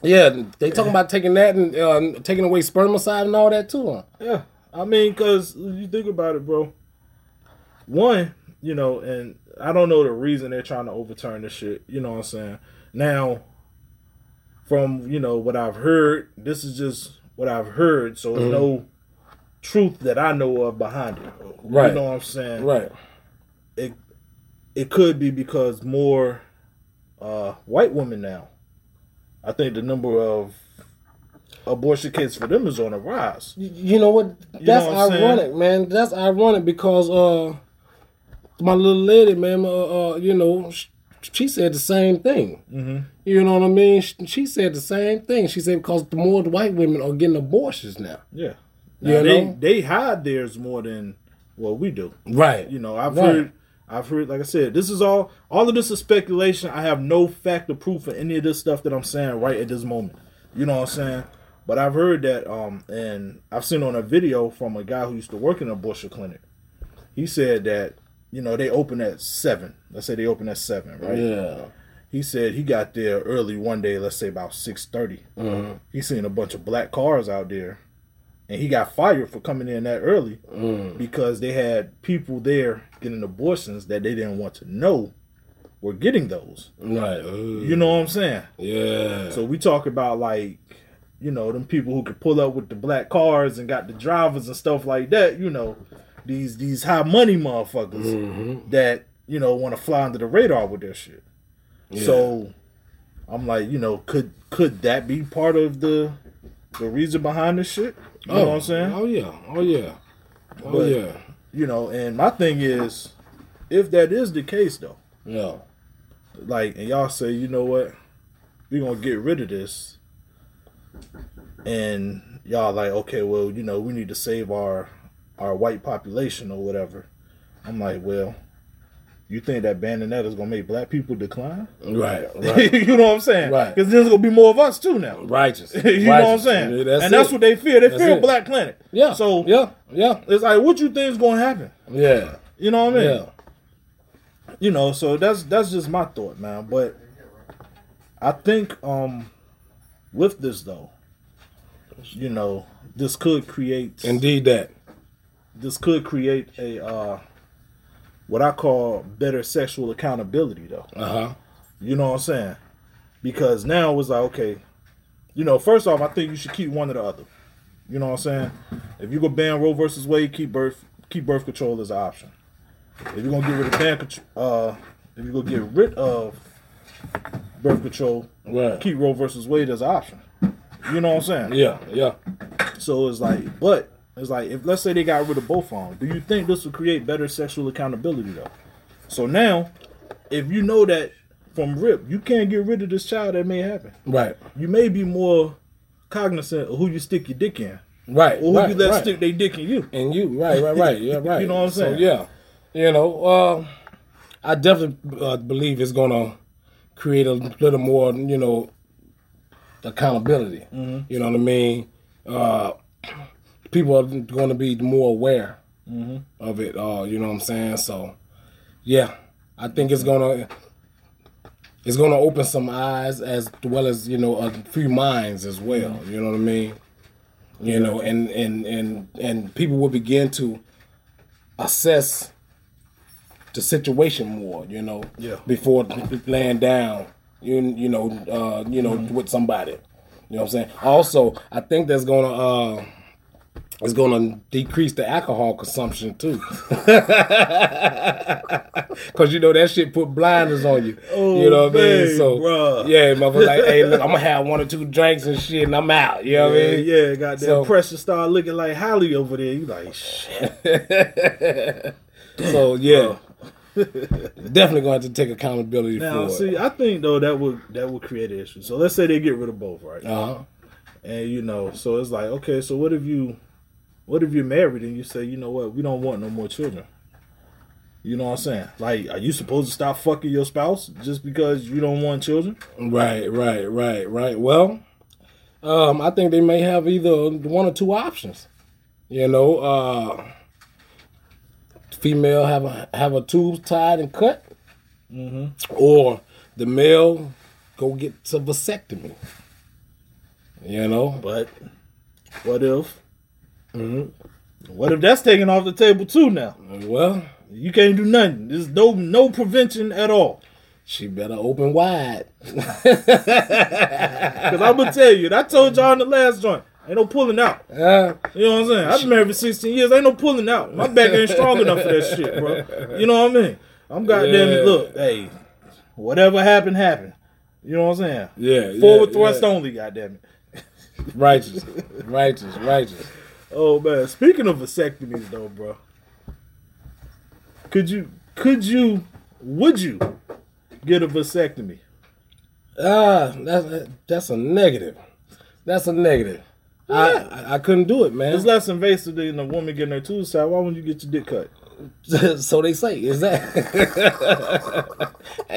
yeah, they talking about taking that and uh, taking away spermicide and all that too. Huh? yeah, I mean, because you think about it, bro. One, you know, and I don't know the reason they're trying to overturn this shit. You know what I'm saying? Now, from you know what I've heard, this is just what I've heard, so there's no truth that I know of behind it. Right. You know what I'm saying? Right. it it could be because more uh, white women now. I think the number of abortion cases for them is on the rise. You know what? You That's know what I'm saying? ironic, man. That's ironic because uh, my little lady, man, uh, uh you know, sh- she said the same thing. Mm-hmm. You know what I mean? She, she said the same thing. She said because the more white women are getting abortions now. Yeah, You they know? they hide theirs more than what we do. Right. You know, I've Right. heard. I've heard, like I said, this is all. All of this is speculation. I have no fact or proof of any of this stuff that I'm saying right at this moment. You know what I'm saying? But I've heard that, um, and I've seen on a video from a guy who used to work in an abortion clinic. He said that, you know, they open at seven. Let's say they open at seven, right? Yeah. He said he got there early one day. Let's say about six He seen a bunch of black cars out there, and he got fired for coming in that early because they had people there getting abortions that they didn't want to know were getting those. Right. Uh, You know what I'm saying? yeah. So we talk about like, you know, them people who could pull up with the black cars and got the drivers and stuff like that. You know, these these high money motherfuckers that you know want to fly under the radar with their shit. So I'm like, you know, could could that be part of the the reason behind this shit? You know what oh. I'm saying? Oh yeah. Oh yeah. Oh But- yeah. You know, and my thing is, if that is the case though, Yeah. like and y'all say, you know what, we're gonna get rid of this and y'all like, okay, well, you know, we need to save our our white population or whatever. I'm like, well, you think that banning that is gonna make black people decline? Right. Right. you know what I'm saying? Right. Because there's gonna be more of us too now. Righteous. you know what I'm saying? Yeah, and that's it. what they fear. They That's fear it. Black Planet. Yeah. So yeah. Yeah. it's like, what you think is gonna happen? Yeah. You know what I mean? Yeah. you know so that's that's just my thought man but i think um with this though you know this could create Indeed that. this could create a uh what i call better sexual accountability though Uh huh. you know what i'm saying because now it's like okay you know first off i think you should keep one or the other you know what i'm saying if you go ban roe versus wade keep birth keep birth control as an option if you're gonna get rid of ban control uh if you're gonna get rid of birth control Right. keep roe versus wade as an option you know what i'm saying Yeah. Yeah. so it's like, but it's like if let's say they got rid of both of them, do you think this would create better sexual accountability though? So now, if you know that from rip you can't get rid of this child, that may happen. Right. You may be more cognizant of who you stick your dick in, Right. or who right, you let right. stick their dick in you. And you, right, right, right, yeah, right. You know what I'm saying? So, yeah, you know, uh, I definitely uh, believe it's gonna create a little more, you know, accountability. Mm-hmm. You know what I mean? Uh, people are going to be more aware Mm-hmm. of it. Uh, you know what I'm saying? So, yeah, I think it's gonna it's gonna open some eyes as well as you know a few minds as well. Mm-hmm. You know what I mean? You know, and and and and people will begin to assess the situation more. You know, Yeah. before laying down You you know uh, you know with somebody. You know what I'm saying? Also, I think that's gonna uh, it's gonna decrease the alcohol consumption too. Cause you know that shit put blinders on you. Oh, you know what I man, mean? So bruh. yeah, motherfucker, like, hey, look, I'm gonna have one or two drinks and shit, and I'm out. You know what I Yeah, mean? yeah, that So- pressure start looking like Holly over there. You like shit. So yeah, definitely going to have to take accountability Now, for see, I think though that would that would create an issue. So let's say they get rid of both, right? it. Uh-huh. And you know, so it's like, okay, so what if you, what if you're married and you say, you know what, we don't want no more children. You know what I'm saying? Like, are you supposed to stop fucking your spouse just because you don't want children? Right, right, right, right. Well, um, I think they may have either one or two options. You know, uh, female have a have a tube tied and cut, mm-hmm. or the male go get a vasectomy. You know, But what if? What if that's taken off the table too? Now well, you can't do nothing. There's no no prevention at all. she better open wide. Because I'm gonna tell you, I told y'all in the last joint, ain't no pulling out. Uh, You know what I'm saying? I've been married for 16 years. Ain't no pulling out. My back ain't strong enough for that shit, bro. You know what I mean? I'm goddamn Yeah. look, hey, whatever happened, happened. You know what I'm saying? yeah, Forward yeah, thrust yeah. only, goddamn it. righteous, righteous, righteous. Oh man, speaking of vasectomies though, bro. Could you could you would you get a vasectomy? Ah, that's that's a negative. That's a negative. I, I I couldn't do it, man. It's less invasive than a woman getting her tubes tied. Why wouldn't you get your dick cut? so they say. Is that?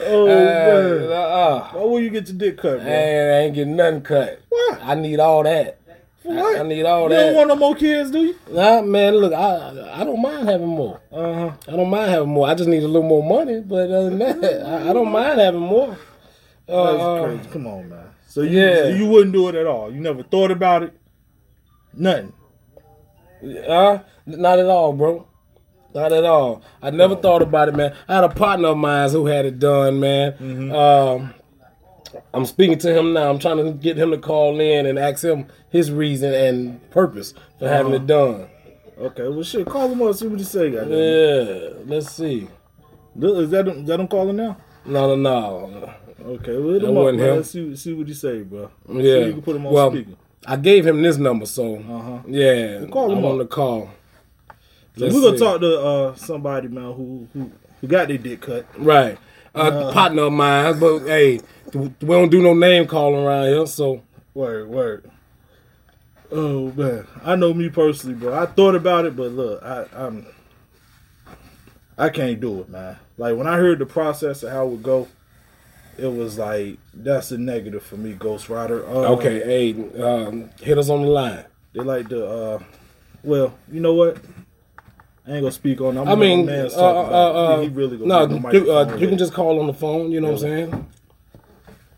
Oh man. uh, Why would you get your dick cut, man? I ain't getting nothing cut. Why? I need all that. What? I, I need all You that. You don't want no more kids, do you? nah, man. Look, I I don't mind having more. Uh huh. I don't mind having more. I just need a little more money. But other than that, I, I don't mind having more. Uh, That's uh, crazy. Come on, man. So you yeah. so you wouldn't do it at all. You never thought about it. Nothing. Uh, not at all, bro. Not at all. I never thought about it, man. I had a partner of mine who had it done, man. Um, I'm speaking to him now. I'm trying to get him to call in and ask him his reason and purpose for having it done. Okay. Well, shit. Call him up. See what he say. Yeah, let's see. Is that is that him calling now? No, no, no. Okay. Well, hit him up, him. Let's see see what he say, bro. Yeah. So you can put him on well, speaker. I gave him this number, so Uh-huh. yeah, Well, call him I'm up. on the call. So we're gonna see. talk to uh somebody, man, who who who got their dick cut. Right. Uh, partner of mine, but hey, we don't do no name calling around here, so Word, word. Oh man, I know me personally, bro. I thought about it, but look, I, I'm, I can't do it, man. Like when I heard the process of how it would go, it was like that's a negative for me, Ghost Rider. Uh, okay, hey, um, hit us on the line. they like to. uh Well, you know what? I ain't gonna speak on. I'm I mean, man, uh, uh, uh, he really gonna no, get the you, uh, you can just call on the phone. You know what I'm saying?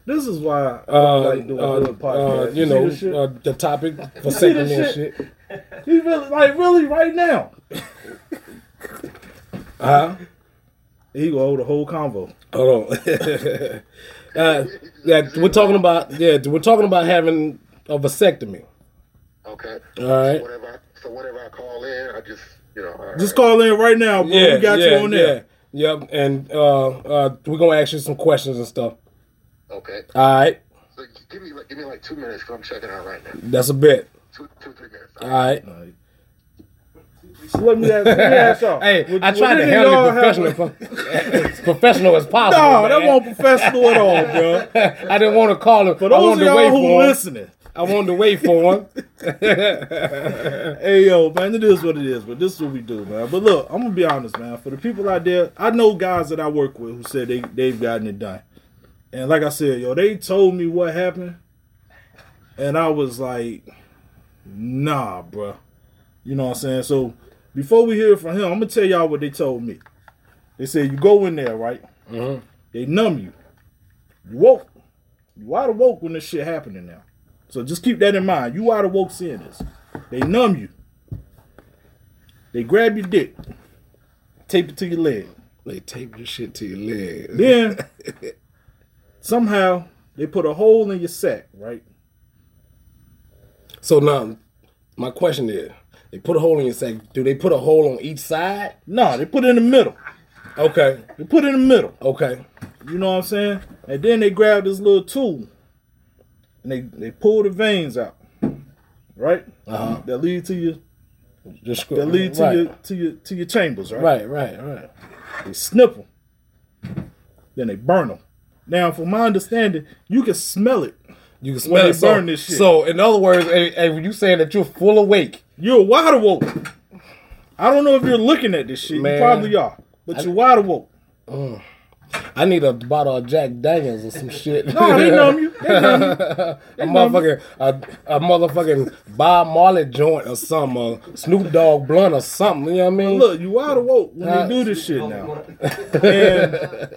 This is why I Uh, like doing uh, podcast. uh, you see know, this uh, the topic for see segment and shit? shit. he really like really right now. Huh? He gonna hold a whole convo. Hold on. uh, yeah, we're talking about yeah, we're talking about having a vasectomy. Okay. All right. Whatever. I, so whenever I call in, I just you know. Just right. call in right now, bro. Yeah, we got yeah, you on there. Yeah. Yep, and uh, uh, we're gonna ask you some questions and stuff. Okay. All right, So give me like give me like two minutes because I'm checking out right now. that's a bit. Two two three minutes. All right. So let me ask, let me ask y'all. Hey, Would- I would tried to any handle y'all it have professional, as professional as possible. No, that man. won't professional at all, bro. I didn't want to call him. For I those wanted of to wait y'all who for listening, I wanted to wait for him. hey yo, man, it is what it is. But this is what we do, man. But look, I'm gonna be honest, man. For the people out there, I know guys that I work with who said they they've gotten it done, and like I said, yo, they told me what happened, and I was like, nah, bro. You know what I'm saying? So before we hear from him, I'm gonna tell y'all what they told me. They said you go in there, right? Mhm. They numb you. You woke. You wide awoke when this shit happening now. So just keep that in mind. You wide awoke seeing this. They numb you. They grab your dick, tape it to your leg. They tape your shit to your leg. Then somehow they put a hole in your sack, right? So now, my question is, they put a hole in your sack. Do they put a hole on each side? No, they put it in the middle. Okay. They put it in the middle. Okay. You know what I'm saying? And then they grab this little tool and they, they pull the veins out. Right? Uh-huh. That lead to your that lead to right. your to your to your chambers, right? Right, right, right. They snip them. Then they burn them. Now, from my understanding, you can smell it. You can smell When smell they it. So, burn this shit. so, in other words, hey, hey, you saying that you're full awake, You're wide awoke. I don't know if you're looking at this shit. Man. You probably are. But you're wide awoke. I need a bottle of Jack Daniels or some shit. No, they numb you. They numb you. a motherfucking a, a motherfucking Bob Marley joint or something, Snoop Dogg blunt or something. You know what I mean? Look, you wide awoke when Uh, they do this shit now. And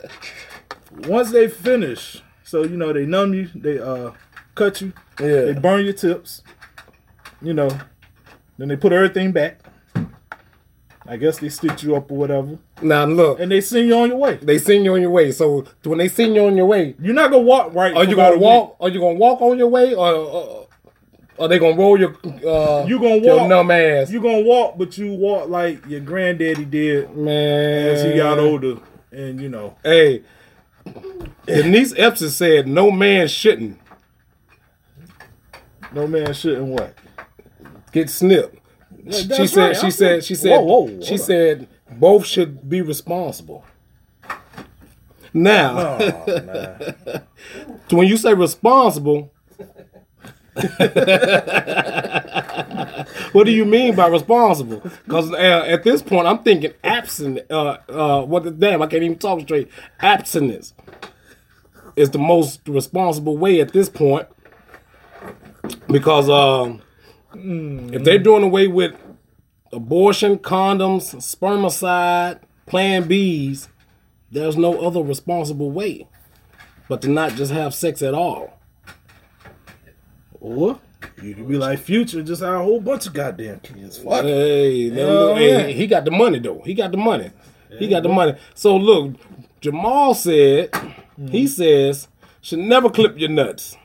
once they finish, so you know they numb you, they uh cut you, Yeah. they burn your tips, you know, then they put everything back. I guess they stitch you up or whatever, Now look, and they send you on your way. they send you on your way. So when they send you on your way, You're not gonna walk right. are you gonna walk? Are you gonna walk on your way, or, or are they gonna roll your? Uh. You gonna walk. numb ass, You gonna walk, but you walk like your granddaddy did man. as he got older, and you know. Hey, Denise Epson said no man shouldn't No man shouldn't what. get snipped. She said. right. She said. She said. Whoa, whoa, she on. said both should be responsible. Now, Oh, when you say responsible, what do you mean by responsible? Because uh, at this point, I'm thinking absent. Uh, uh, what the damn? I can't even talk straight. Abstinence is the most responsible way at this point, because um, Mm. if they're doing away with abortion, condoms, spermicide, Plan Bs, there's no other responsible way but to not just have sex at all. Or you could be like Future, just have a whole bunch of goddamn kids. Fuck. Hey, no, hey, he got the money though. He got the money. He got the money. So look, Jamal said, he mm-hmm. says, should never clip your nuts.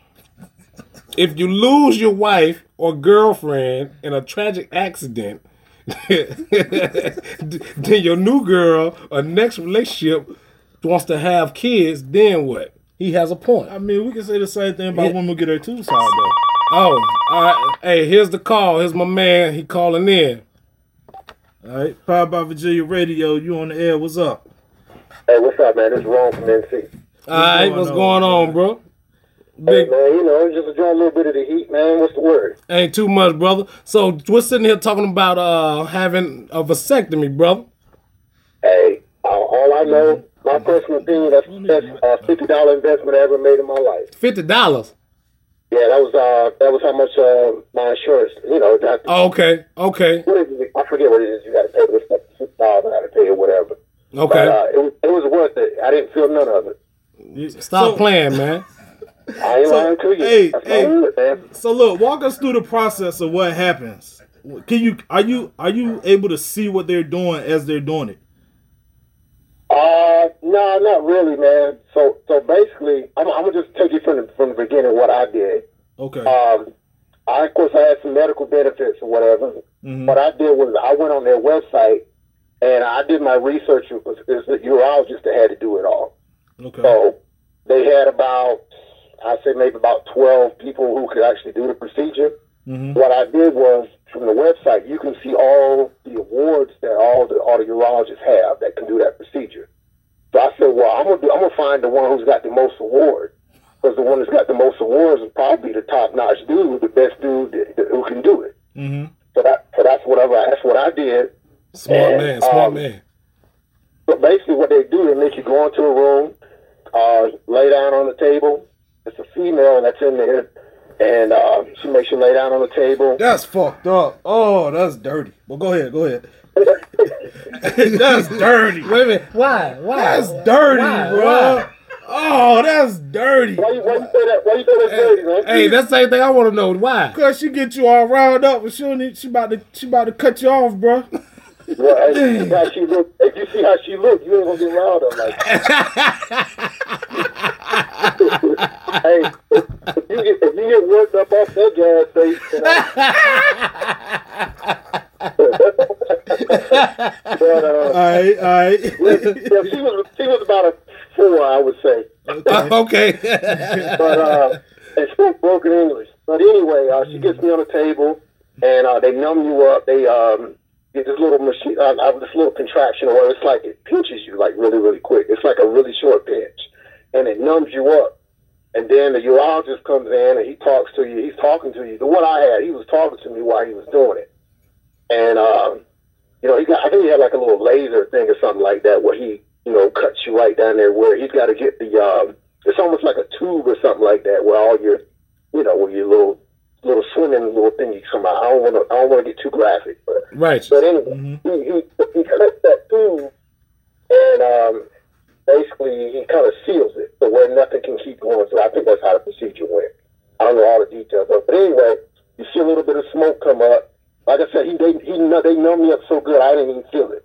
If you lose your wife or girlfriend in a tragic accident, then your new girl or next relationship wants to have kids, then what? He has a point. I mean, we can say the same thing about Yeah. women get their tubes hard though. Oh, all right. Hey, here's the call. Here's my man. He calling in. All right, Powered by Virginia Radio, you on the air? What's up? Hey, what's up, man? It's Ron from NC. All right, going what's on, going on, bro? Hey, Big man, you know, just enjoy a little bit of the heat, man. What's the word? ain't too much, brother. So we're sitting here talking about uh having a vasectomy, brother. Hey, uh, all I know, my personal opinion, that's the best uh, fifty dollar investment I ever made in my life. Fifty dollars. Yeah, that was uh, that was how much uh, my insurance. You know, that, Oh, okay, okay, what is it? I forget what it is. You got to pay this fifty dollars. I got to pay or whatever. But okay. uh, it was it was worth it. I didn't feel none of it. Stop so, playing, man. I ain't So, lying to you. hey, that's hey. word. So look, walk us through the process of what happens. Can you are you are you able to see what they're doing as they're doing it? Uh, no, not really, man. So, so basically, I'm, I'm gonna just take you from the from the beginning what I did. Okay. Um, I of course I had some medical benefits or whatever. Mhm. What I did was I went on their website and I did my research. It was it's the urologist that had to do it all. Okay. So they had about I say maybe about twelve people who could actually do the procedure. Mhm. What I did was from the website you can see all the awards that all the all the urologists have that can do that procedure. So I said, well, I'm gonna do, I'm gonna find the one who's got the most awards because the one that's got the most awards is probably the top notch dude, the best dude that, that- who can do it. Mhm. So that so that's whatever that's what I did. Smart man, smart Um, man. But basically, what they do, they make you go into a room, uh, lay down on the table. It's a female that's in there, and uh, she makes you lay down on the table. That's fucked up. Oh, that's dirty. Well, go ahead. Go ahead. that's dirty. Wait a minute. Why? Why? That's dirty, Why? bro. Why? Oh, that's dirty. Why you, why you say that? Why you say that's dirty, man? Hey, that's the same thing I want to know. Why? Cause she get you all riled up, and she need, she about to she about to cut you off, bro. Well, hey, how she look. If you see how she look, you ain't gonna get riled up like. hey, if, if you get if you get worked up off that gas station, but uh, All right, all right. yeah, she was she was about a four, I would say. okay. but uh, and spoke broken English. But anyway, uh, she gets me on the table, and uh, they numb you up. They um, get this little machine, uh, uh, this little contraption where it's like it pinches you like really, really quick. It's like a really short pinch, and it numbs you up. And then the urologist comes in and he talks to you. He's talking to you. The one I had, he was talking to me while he was doing it. And um, you know, he got I think he had like a little laser thing or something like that where he, you know, cuts you right down there where he's got to get the um, it's almost like a tube or something like that where all your, you know, where your little little swimming little thingy come out. I don't want to I don't want to get too graphic, but right. but anyway, he, he he cuts that tube and um, basically he kind of seals it so where nothing can keep going So I think that's how the procedure went. I don't know all the details of it, but anyway, you see a little bit of smoke come up. Like I said, he they he they numbed me up so good I didn't even feel it.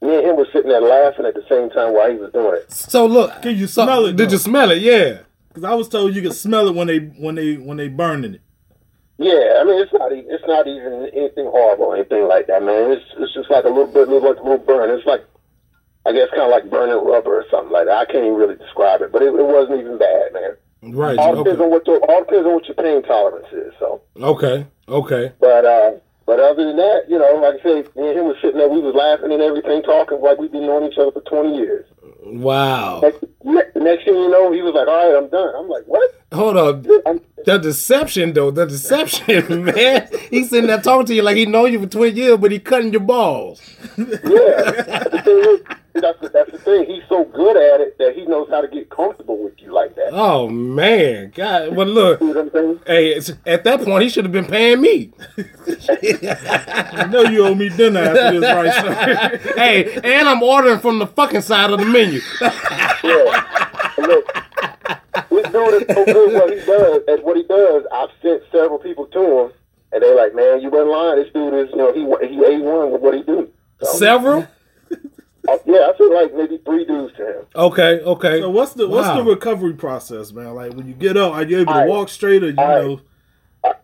Me and him were sitting there laughing at the same time while he was doing it. So look, Can you so- smell it, Did though? you smell it? Yeah. Because I was told you could smell it when they when they when they burning it. Yeah, I mean it's not it's not even anything horrible or anything like that, man. It's it's just like a little bit, little like a little burn. It's like I guess kind of like burning rubber or something like that. I can't even really describe it, but it, it wasn't even bad, man. Right. All depends Okay. on what your, all depends on what your pain tolerance is. So, Okay. Okay. but uh, but other than that, you know, like I say, me and him was sitting there, we was laughing and everything, talking like we've been knowing each other for twenty years. Wow. Next, ne- next thing you know, he was like, "All right, I'm done." I'm like, "What?" Hold up. I'm, The deception, though. The deception, man. He's sitting there talking to you like he know you for twenty years, but he cutting your balls. yeah, the thing is, that's the, that's the thing. He's so good at it that he knows how to get comfortable with you like that. Oh man, God. Well, look. You know what I'm saying? Hey, it's, at that point, he should have been paying me. I know you owe me dinner after this, right? sir? hey, and I'm ordering from the fucking side of the menu. Yeah. Look, this dude is so good what he does. At what he does, I've sent several people to him, and they're like, "Man, you weren't lying. This dude is, you know, he he a one with what he do." So, Several. Yeah, I feel like maybe three dudes to him. Okay. Okay. so what's the what's the recovery process, man? Like when you get up, are you able to Alright. walk straight, or you Alright. know?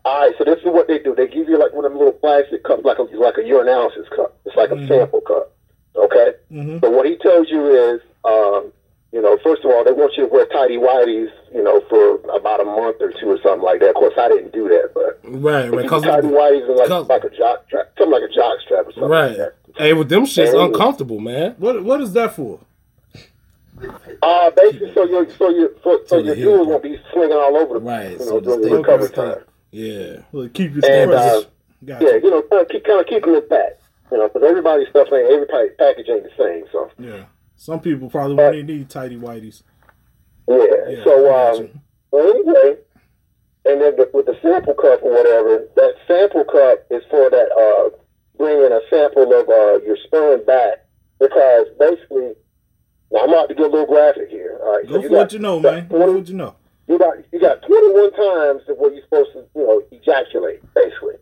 All right, so this is what they do. They give you like one of them little plastic cups, like a like a urinalysis cup. It's like a sample cup. Okay. Mhm. So what he tells you is, um, you know, first of all, they want you to wear tidy whities, you know, for about a month or two or something like that. Of course, I didn't do that, but Right. Right. Cause, tidy whities and like like a jock strap, something like a jock strap or something right. like that. Hey, with them shit's Hey. uncomfortable, man. What what is that for? Uh, basically, so your so your so, so So your the heel jewels won't be swinging all over the Right, you so know, the during the recovery okay. time. Yeah. Well, keep your And, uh. Gotcha. Yeah, you know, kind of keep kind of keeping it back. You know, because everybody's stuff ain't every pa- package ain't the same. So Yeah. Some people probably won't need tidy whities. yeah. Yeah, so um, well, anyway, and then the, with the sample cup or whatever, that sample cup is for that uh, bringing a sample of uh, your sperm back because basically. Now I'm about to get a little graphic here. All right, Go you for got- what you know, man. Go for what you know. you got you got 21 times of what you're supposed to you know ejaculate basically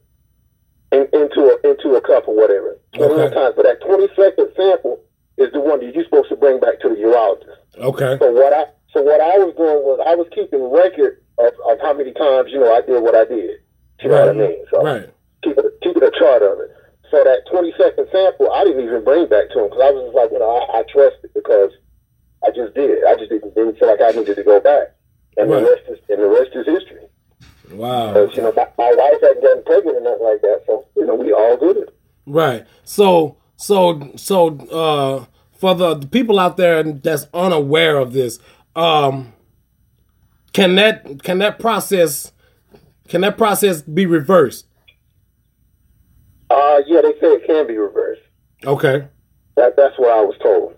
in, into a into a cup or whatever 21 Okay. times but that 20 second sample is the one that you're supposed to bring back to the urologist Okay. so what i so what i was doing was i was keeping record of, of how many times you know i did what i did you know what i mean so Right. keeping keeping a chart of it so that 20 second sample i didn't even bring back to him because i was just like you know i, I trust it because i just did i just didn't, didn't feel like i needed to go back and Right. the rest is and the rest is history Wow. because, you know, my, my wife hadn't gotten pregnant or nothing like that, so you know, we all good. Right. So so so uh for the, the people out there that's unaware of this, um can that can that process can that process be reversed? Uh, yeah, they say it can be reversed. Okay. That that's what I was told.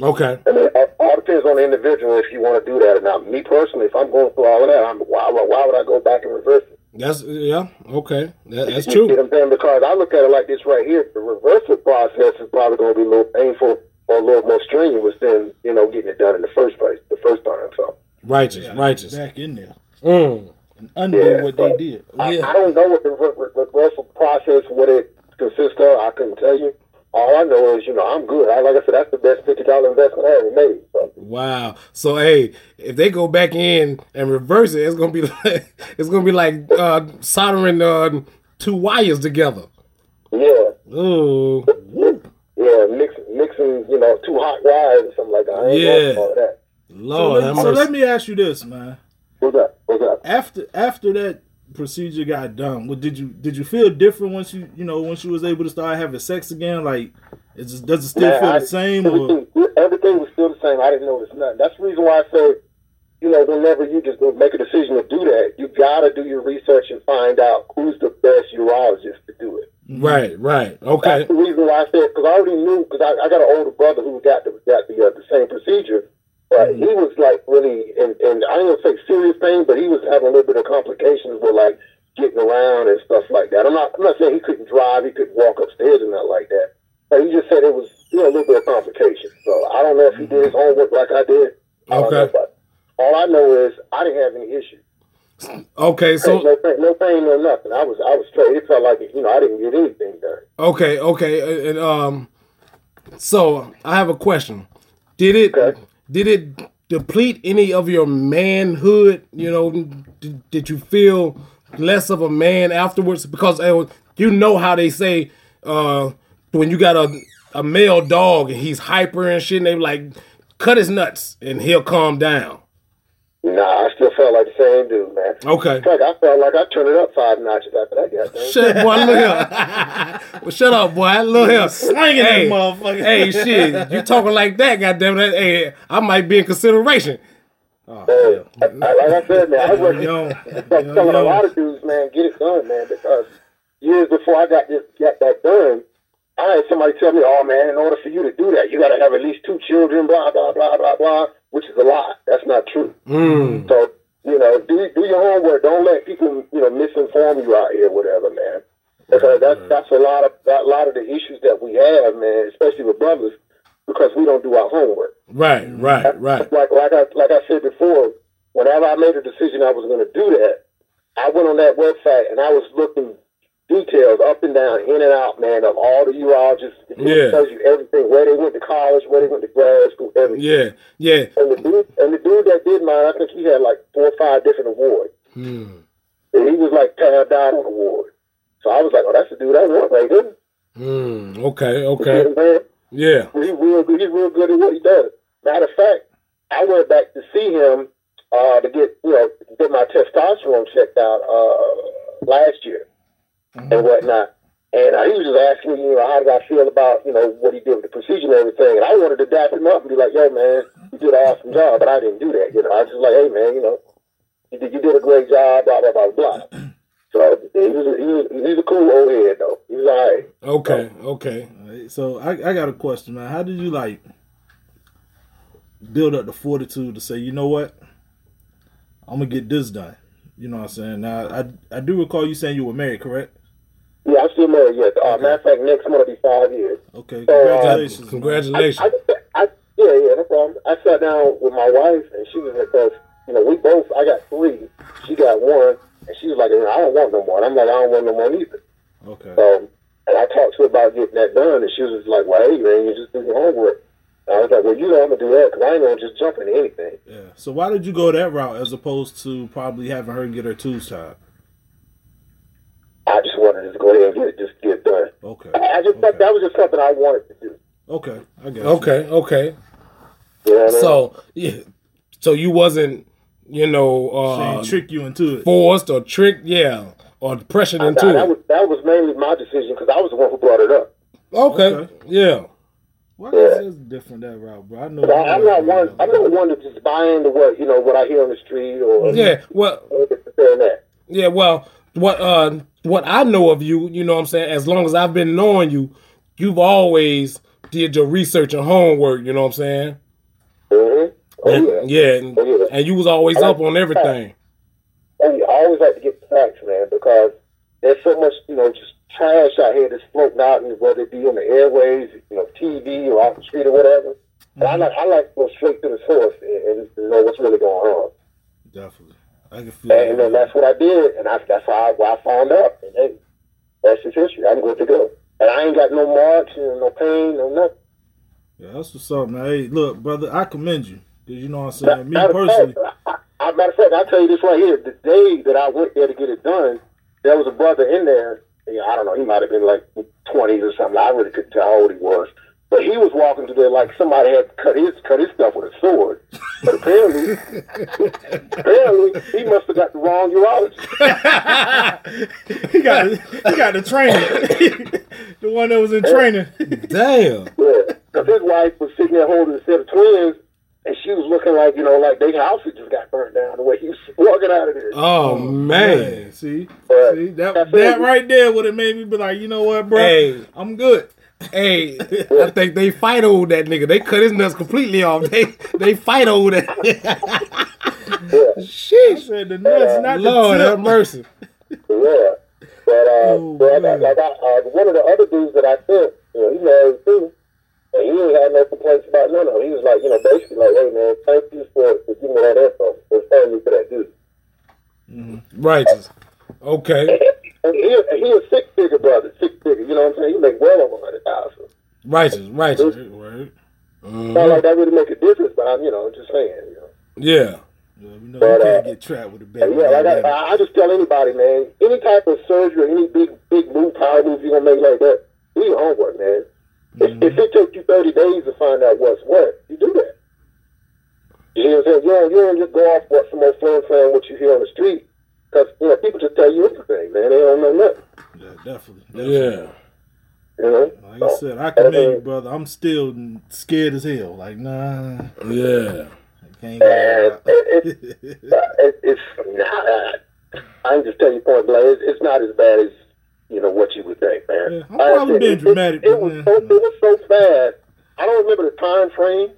Okay. I mean, it all depends on the individual if you want to do that or not. Me personally, if I'm going through all of that, I'm why why would I go back and reverse it? That's yeah, okay. That, that's You get true. what I'm saying? Because I look at it like this right here. The reversal process is probably going to be a little painful or a little more strenuous than you know getting it done in the first place, the first time. So Righteous, righteous. Back in there Mm. and undo Yeah, what they did. I, Yeah. I don't know what the re- re- reversal process what it consists of. I couldn't tell you. All I know is, you know, I'm good. I, like I said, that's the best fifty dollar investment I ever made. So, Wow. So hey, if they go back in and reverse it, it's gonna be like it's gonna be like uh, soldering uh, two wires together. yeah, Ooh. yeah, mix, mixing, you know, two hot wires or something like that. I ain't Yeah. all that. So, Lord, let, so let me ask you this, man. What's up? What's up? After after that procedure got done, what did you did you feel different once you you know once you was able to start having sex again? Like, it just does it still Man, feel I- the same? Or Everything, everything was still the same. I didn't notice nothing. That's the reason why I said, you know, whenever you just go make a decision to do that, you gotta do your research and find out who's the best urologist to do it. right, right. Okay. That's the reason why I said because I already knew because I, I got an older brother who got the got the uh, the same procedure, but he was like really in, in I gonna say serious pain, but he was having a little bit of complications with like getting around and stuff like that. I'm not I'm not saying he couldn't drive, he couldn't walk upstairs and nothing like that, but he just said it was you know a little bit of complications. So I don't know if he did his homework like I did. I don't know, Okay. all I know is I didn't have any issues. Okay. no, So pain, no pain, no nothing. I was I was straight. It felt like you know I didn't get anything done. okay, okay, and um, so I have a question. Did it Okay. Did it deplete any of your manhood? You know, did, did you feel less of a man afterwards? Because uh, you know how they say uh, when you got a a male dog and he's hyper and shit, and they like cut his nuts and he'll calm down. Nah, I still felt like the same dude, man. Okay. In fact, I felt like I turned it up five notches after that goddamn. Shut up, boy. Look here. well, shut up, boy. Look here. Slinging that motherfucker. Hey, shit. You talking like that, goddamn it. Hey, I might be in consideration. Oh, So, I, like I said, man, I was like yo, telling a lot of dudes, man, get it done, man, because years before I got this, got that done, I had somebody tell me, "Oh man, in order for you to do that, you got to have at least two children." Blah blah blah blah blah, which is a lie. That's not true. Mm. So you know, do do your homework. Don't let people you know misinform you out here, whatever, man. Because that's that's a lot of a lot of the issues that we have, man, especially with brothers, because we don't do our homework. Right, right, right. Like like I like I said before, whenever I made a decision I was going to do that, I went on that website and I was looking details up and down, in and out, man, of all the urologists. It Yeah. tells you everything, where they went to college, where they went to grad school, everything. Yeah, yeah. And the dude, and the dude that did mine, I think he had like four or five different awards, Mm. and he was like tabbed out on award. So I was like, oh, that's the dude I want right there. Mm. Okay, You okay. know I'm saying? Yeah. He's real good. He's real good at what he does. Matter of fact, I went back to see him uh, to get you know get my testosterone checked out uh, last year and whatnot. And uh, he was just asking me, you know, how did I feel about you know what he did with the procedure and everything. And I wanted to dap him up and be like, yo, man, you did an awesome job, but I didn't do that. You know, I was just like, hey, man, you know, you did, you did a great job, blah blah blah blah. So he was, he was he's a cool old head though. He's all right. Okay, okay. Alright, So I, I got a question, man. How did you like build up the fortitude to say, you know what, I'm gonna get this done? You know what I'm saying? Now I I do recall you saying you were married, correct? Yeah, I'm still married yet. Uh, Matter of fact, next month will be five years. Okay, So, uh, congratulations. man. Congratulations. I, I, yeah, yeah, no problem. I sat down with my wife, and she was like because you know we both. I got three, she got one, and she was like, "I don't want no more." And I'm like, "I don't want no more either." Okay. So, and I talked to her about getting that done, and she was just like, "Well, hey, man, you just do your homework." And I was like, "Well, you know, I'm gonna do that because I ain't gonna just jump into anything." Yeah. So why did you go that route as opposed to probably having her get her tubes tied? I just wanted to just go ahead and get it, just get done. Okay. I I just okay. that was just something I wanted to do. Okay. I got you. Okay, okay. You know what I mean? So yeah, so you wasn't, you know, uh, ain't trick you into it. forced or tricked, yeah, or pressured Nah, into that it. was that was mainly my decision because I was the one who brought it up. Okay, Okay. yeah. Why is it different that route, bro? I know. I, I'm not one. I'm not one to just buy into what you know what I hear on the street or Yeah, well, or this that. yeah, well, what uh, what I know of you, you know, what I'm saying, as long as I've been knowing you, you've always did your research and homework. You know what I'm saying? Mm-hmm. Oh And- yeah. yeah, and, Oh, yeah. and you was always up on everything. Oh. I always like to get facts, man, because there's so much you know just trash out here that's floating out, and whether it be on the airways, you know, TV or off the street or whatever. And I like I like to go straight to the source and, and know what's really going on. Definitely. I can feel And, that's what I did, and I, that's how I, why I found out. And hey, that's just history. I'm good to go. and I ain't got no marks and no pain, no nothing. Yeah, that's what's up, man. Hey, look, brother, I commend you. Cause you know what I'm saying. Me Matter personally, fact, I, I, matter of fact, I'll tell you this right here. The day that I went there to get it done, there was a brother in there. Yeah, I don't know. He might have been like 20s or something. I really couldn't tell how old he was. But he was walking through there like somebody had cut his cut his stuff with a sword. But apparently, apparently he must have got the wrong urologist. he got he got the trainer, the one that was in training. Damn. Yeah, because his wife was sitting there holding a set of twins, and she was looking like you know like their house had just got burnt down the way he was walking out of there. Oh, oh man. see, But see that that right there would have made me be like, you know what, bro, Hey. I'm good. Hey, I think they fight over that nigga. They cut his nuts completely off. They they fight over that. I Sheesh. said the nuts, not Lord the have mercy. Yeah. But uh, Oh, but I got. I uh, one of the other dudes that I sent, you know, he married too. And he ain't had no complaints about none of it. He was like, you know, basically like, hey man, thank you for, for giving me that info. For referring me to that dude. Righteous. Okay. And he, he a six figure brother, six figure, you know what I'm saying? He make well over a hundred thousand. Righteous. Righteous. Right. Not like that really make a difference, but I'm, you know, just saying, you know. Yeah. Yeah, you know, But, you can't uh, get trapped with a And baby. yeah, like I, I just tell anybody, man, any type of surgery, any big, big move, power move you're gonna make like that, do your homework, man. If, if it takes you 30 days to find out what's what, you do that. You know what I'm saying? You don't, you don't just go off what some old friend saying what you hear on the street. Because, you know, people just tell you anything, man. They don't know nothing. yeah, definitely. definitely. Yeah. You know? Like I said, I commend you, brother. I'm still scared as hell. Like, nah, Yeah. I can't And it, it, it, it's not, I can just tell you point blank, it's, it's not as bad as, you know, what you would think, man. Yeah, I'm Like I probably being it- dramatic, It, it was so, it was so fast. I don't remember the time frame.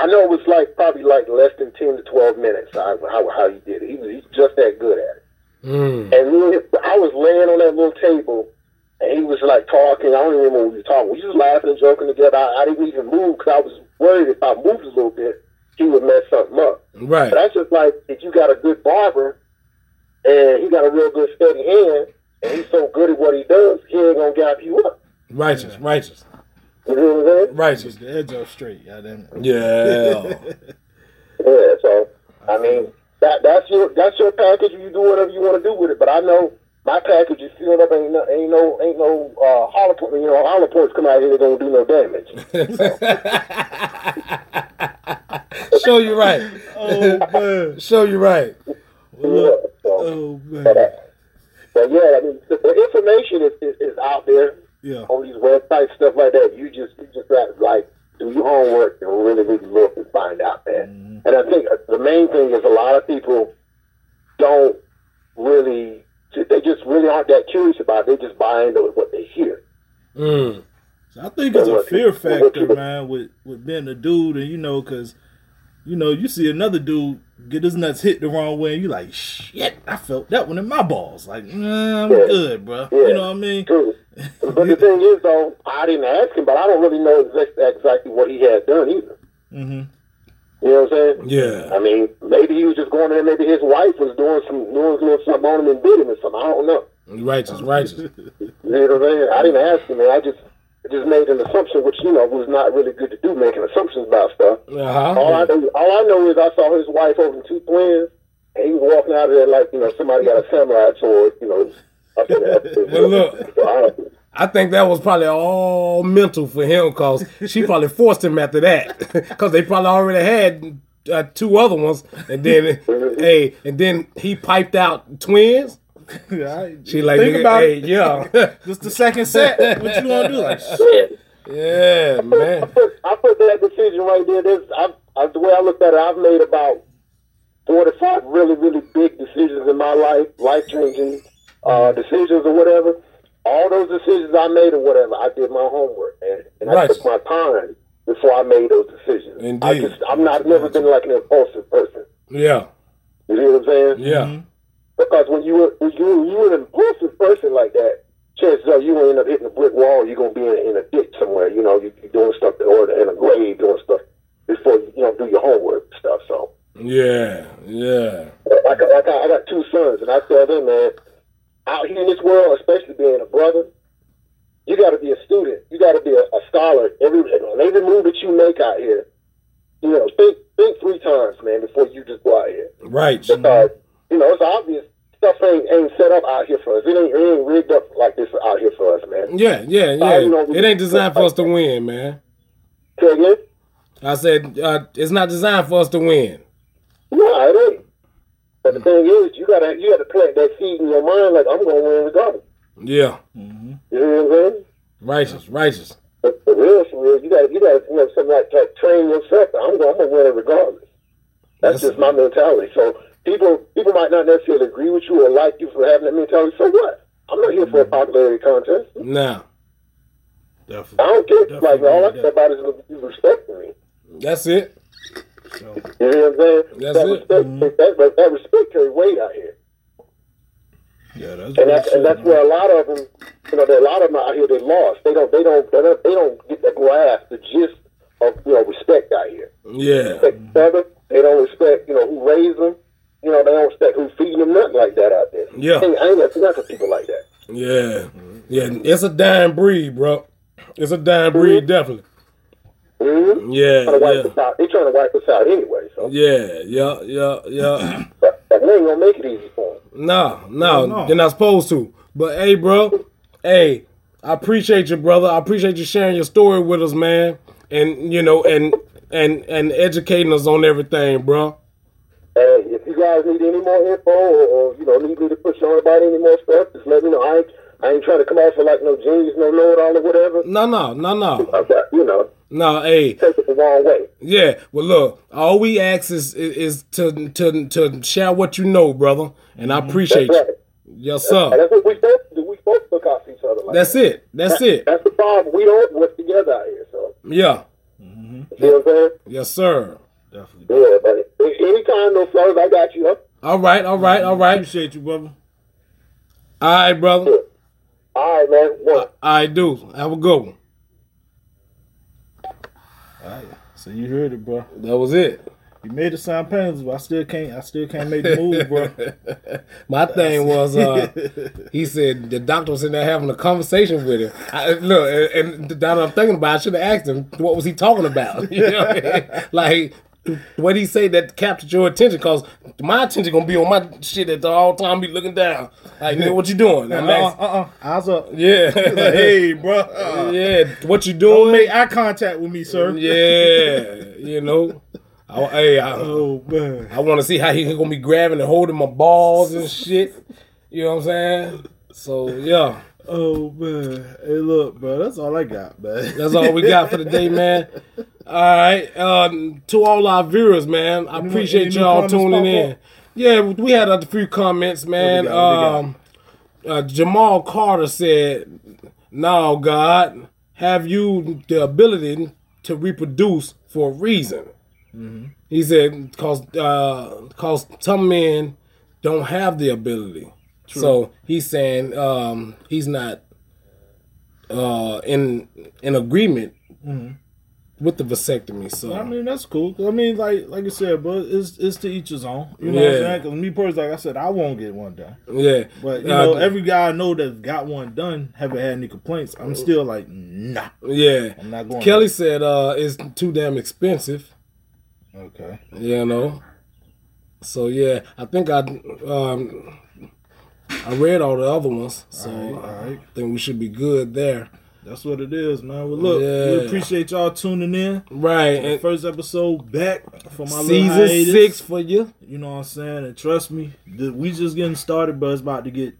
I know it was like probably like less than 10 to 12 minutes how, how, how he did it. He was he's just that good at it. Mm. And me and his, I was laying on that little table, and he was like talking. I don't even remember what we were talking. We was laughing and joking together. I, I didn't even move because I was worried if I moved a little bit, he would mess something up. Right. But that's just like if you got a good barber, and he got a real good steady hand, and he's so good at what he does, he ain't gonna gap you up. Righteous. Righteous. You know what I'm saying? Righteous. the edge up straight. Goddamn it. Yeah. Yeah. So I mean, that that's your that's your package. You do whatever you want to do with it. But I know my package is filled up. Ain't no ain't no ain't no uh, hollow point. You know, hollow points come out here. They don't do no damage. Show you right. Oh man. Show you right. Yeah, so, Oh man. but yeah, I mean, the, the information is, is, is out there Yeah. on these websites, stuff like that. You just you just got to like do your homework and really really look and find out, man. And I think uh, the main thing is a lot of people don't really they just really aren't that curious about. it. They just buy into what they hear. Mm. So I think it's a fear factor, man, with with being a dude, and you know, because you know, you see another dude get his nuts hit the wrong way, and you like, shit, I felt that one in my balls. Like, nah, I'm Yeah. good, bro. Yeah. You know what I mean? True. but the thing is, though, I didn't ask him, but I don't really know exact- exactly what he had done either. Mm-hmm. You know what I'm saying? Yeah. I mean, maybe he was just going there. Maybe his wife was doing some doing a little something on him and bit him or something. I don't know. Righteous. Righteous. You know what I'm saying? I didn't ask him, man. I just just made an assumption, which you know was not really good to do, making assumptions about stuff. All I Uh-huh. know, all I know is I saw his wife holding two twins, and he was walking out of there like you know somebody got a samurai sword, you know. Up in there. Well, look. I think that was probably all mental for him because she probably forced him after that because they probably already had uh, two other ones and then hey and then he piped out twins. She like Think nigga, about hey, it. yeah, Just the second set. What you gonna do? Like, shit. yeah, man. put, I put that decision right there. There's, I, I, the way I look at it, I've made about four to five really, really big decisions in my life, life changing uh, decisions or whatever. All those decisions I made or whatever, I did my homework, man, and I took my time before I made those decisions. I Indeed. just, I'm not never been like an impulsive person. Yeah, You know what I'm saying? yeah, Because when you were when you you were an impulsive person like that, chances are you gonna end up hitting a brick wall. You're gonna be in, in a ditch somewhere. You know, you, you're doing stuff or in a grave doing stuff before you, you know do your homework and stuff. So, yeah, yeah. like, I- like I, I got two sons, and I tell them, man, out here in this world, especially being a brother, you got to be a student. You got to be a, a scholar. Every every move that you make out here, you know, think think three times, man, before you just go out here. Right. Because you know it's obvious stuff ain't ain't set up out here for us. It ain't, it ain't rigged up like this out here for us, man. Yeah, yeah, Uh, you know, yeah. It ain't designed for us to win, man. Say? I said uh, it's not designed for us to win. No, it ain't. But the thing is, you gotta you gotta plant that seed in your mind like I'm gonna win regardless. Yeah, mm-hmm. You know what I'm saying? righteous, righteous. But for real, for real, you gotta you gotta you know something like, like train yourself. I'm gonna I'm gonna win it regardless. That's Yes. just my mentality. So people people might not necessarily agree with you or like you for having that mentality. So what? I'm not here for a mm-hmm. popularity contest. Now, definitely. I don't care. Definitely Like all I care about is you respecting me. that's it. So, You know what I'm saying? That's that it. Respect, that, mm-hmm. that, that respect carry weight out here. yeah, that's and that's and that's where a lot of them, you know, there a lot of them out here they lost. They don't, they don't, they don't, they don't get the grasp, the gist of you know respect out here. Yeah, Respect other. They don't respect, you know, who raised them. You know, they don't respect who feeding them. Nothing like that out there. Yeah. I ain't, I ain't got people like that. yeah, yeah. It's a dying breed, bro. It's a dying breed, mm-hmm. definitely. Mm-hmm. Yeah, Trying to wipe yeah, us out. They trying to wipe us out anyway. So, yeah, yeah, yeah, yeah. but, but we ain't gonna make it easy for them. No, no, No. they're not supposed to. But hey, bro, hey, I appreciate you, brother. I appreciate you sharing your story with us, man, and you know, and and and educating us on everything, bro. Hey, if you guys need any more info or, or you know need me to push on about any more stuff, just let me know. I ain't, I ain't trying to come off for like no genius, no know it all or whatever. No, no, no, no, you know, no. Hey, take it the wrong way. yeah. Well, look, all we ask is is, is to to to share what you know, brother, and I mm-hmm. appreciate That's you. right. Yes, And sir. that's what we supposed to do. We supposed to look out for each other. Like That's that. it. That's it. That's the problem. We don't work together out here. So Yeah. Mm-hmm. you know what I'm saying? Yes, sir. Definitely. Yeah, but anytime, no fellas, I got you. Huh? All right. All right. All right. Appreciate you, brother. All right, brother. All right, man. One. I do. Have a good one. All right. So you heard it, bro. That was it. You made it sound painless, but I still can't. I still can't make the move, bro. My thing was, uh, he said the doctor was in there having a conversation with him. I, look, and, and now that I'm thinking about, it, I should have asked him what was he talking about. You know I mean? Like, what he say that captured your attention? Because my attention gonna be on my shit at the all time. Be looking down. Like, nigga, what you doing? I'm uh, asking- uh, uh, eyes up. yeah, Like, hey, bro. Uh, yeah. What you Don't doing? make eye contact with me, sir. Yeah, you know. I, hey, I, Oh man. I want to see how he gonna be grabbing and holding my balls and shit. You know what I'm saying? So yeah, Oh man. Hey, look, bro. That's all I got, man. that's all we got for the day, man. All right, uh, to all our viewers, man, I appreciate any y'all tuning in. up? Yeah, we had a few comments, man. Um, uh, Jamal Carter said, "No, God, have you the ability to reproduce for a reason?" Mm-hmm. He said, "Cause, uh, cause some men don't have the ability." So he's saying um, he's not uh, in in agreement with the vasectomy. So. I mean, that's cool. I mean, like like you said, but it's it's to each his own. You know what I'm saying? Because me personally, like I said, I won't get one done. yeah, But you Uh, know, every guy I know that's got one done haven't had any complaints. I'm still like, nah. yeah. I'm not going. Kelly said uh, it's too damn expensive. Okay. You know. So yeah, I think I um, I read all the other ones, so All right. I think we should be good there. That's what it is, man. Well, look, Yeah. we appreciate y'all tuning in. Right, first episode back for my little season six for you. You know what I'm saying? And trust me, we just getting started, but it's about to get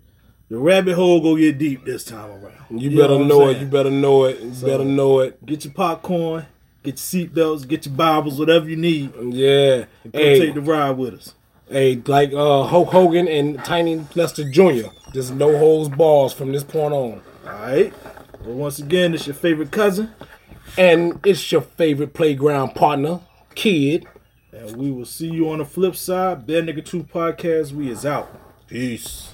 the rabbit hole go get deep this time around. You, know better I'm know it. You better know it. You better know it. Get your popcorn, get your seatbelts, get your Bibles, whatever you need. Yeah. Come Hey, take the ride with us. hey, like uh, Hulk Hogan and Tiny Lister Jr. There's no holds balls from this point on. All right. Well, once again, it's your favorite cousin, And it's your favorite playground partner, Kid. and we will see you on the flip side. Bad Nigga 2 Podcast. We is out. Peace.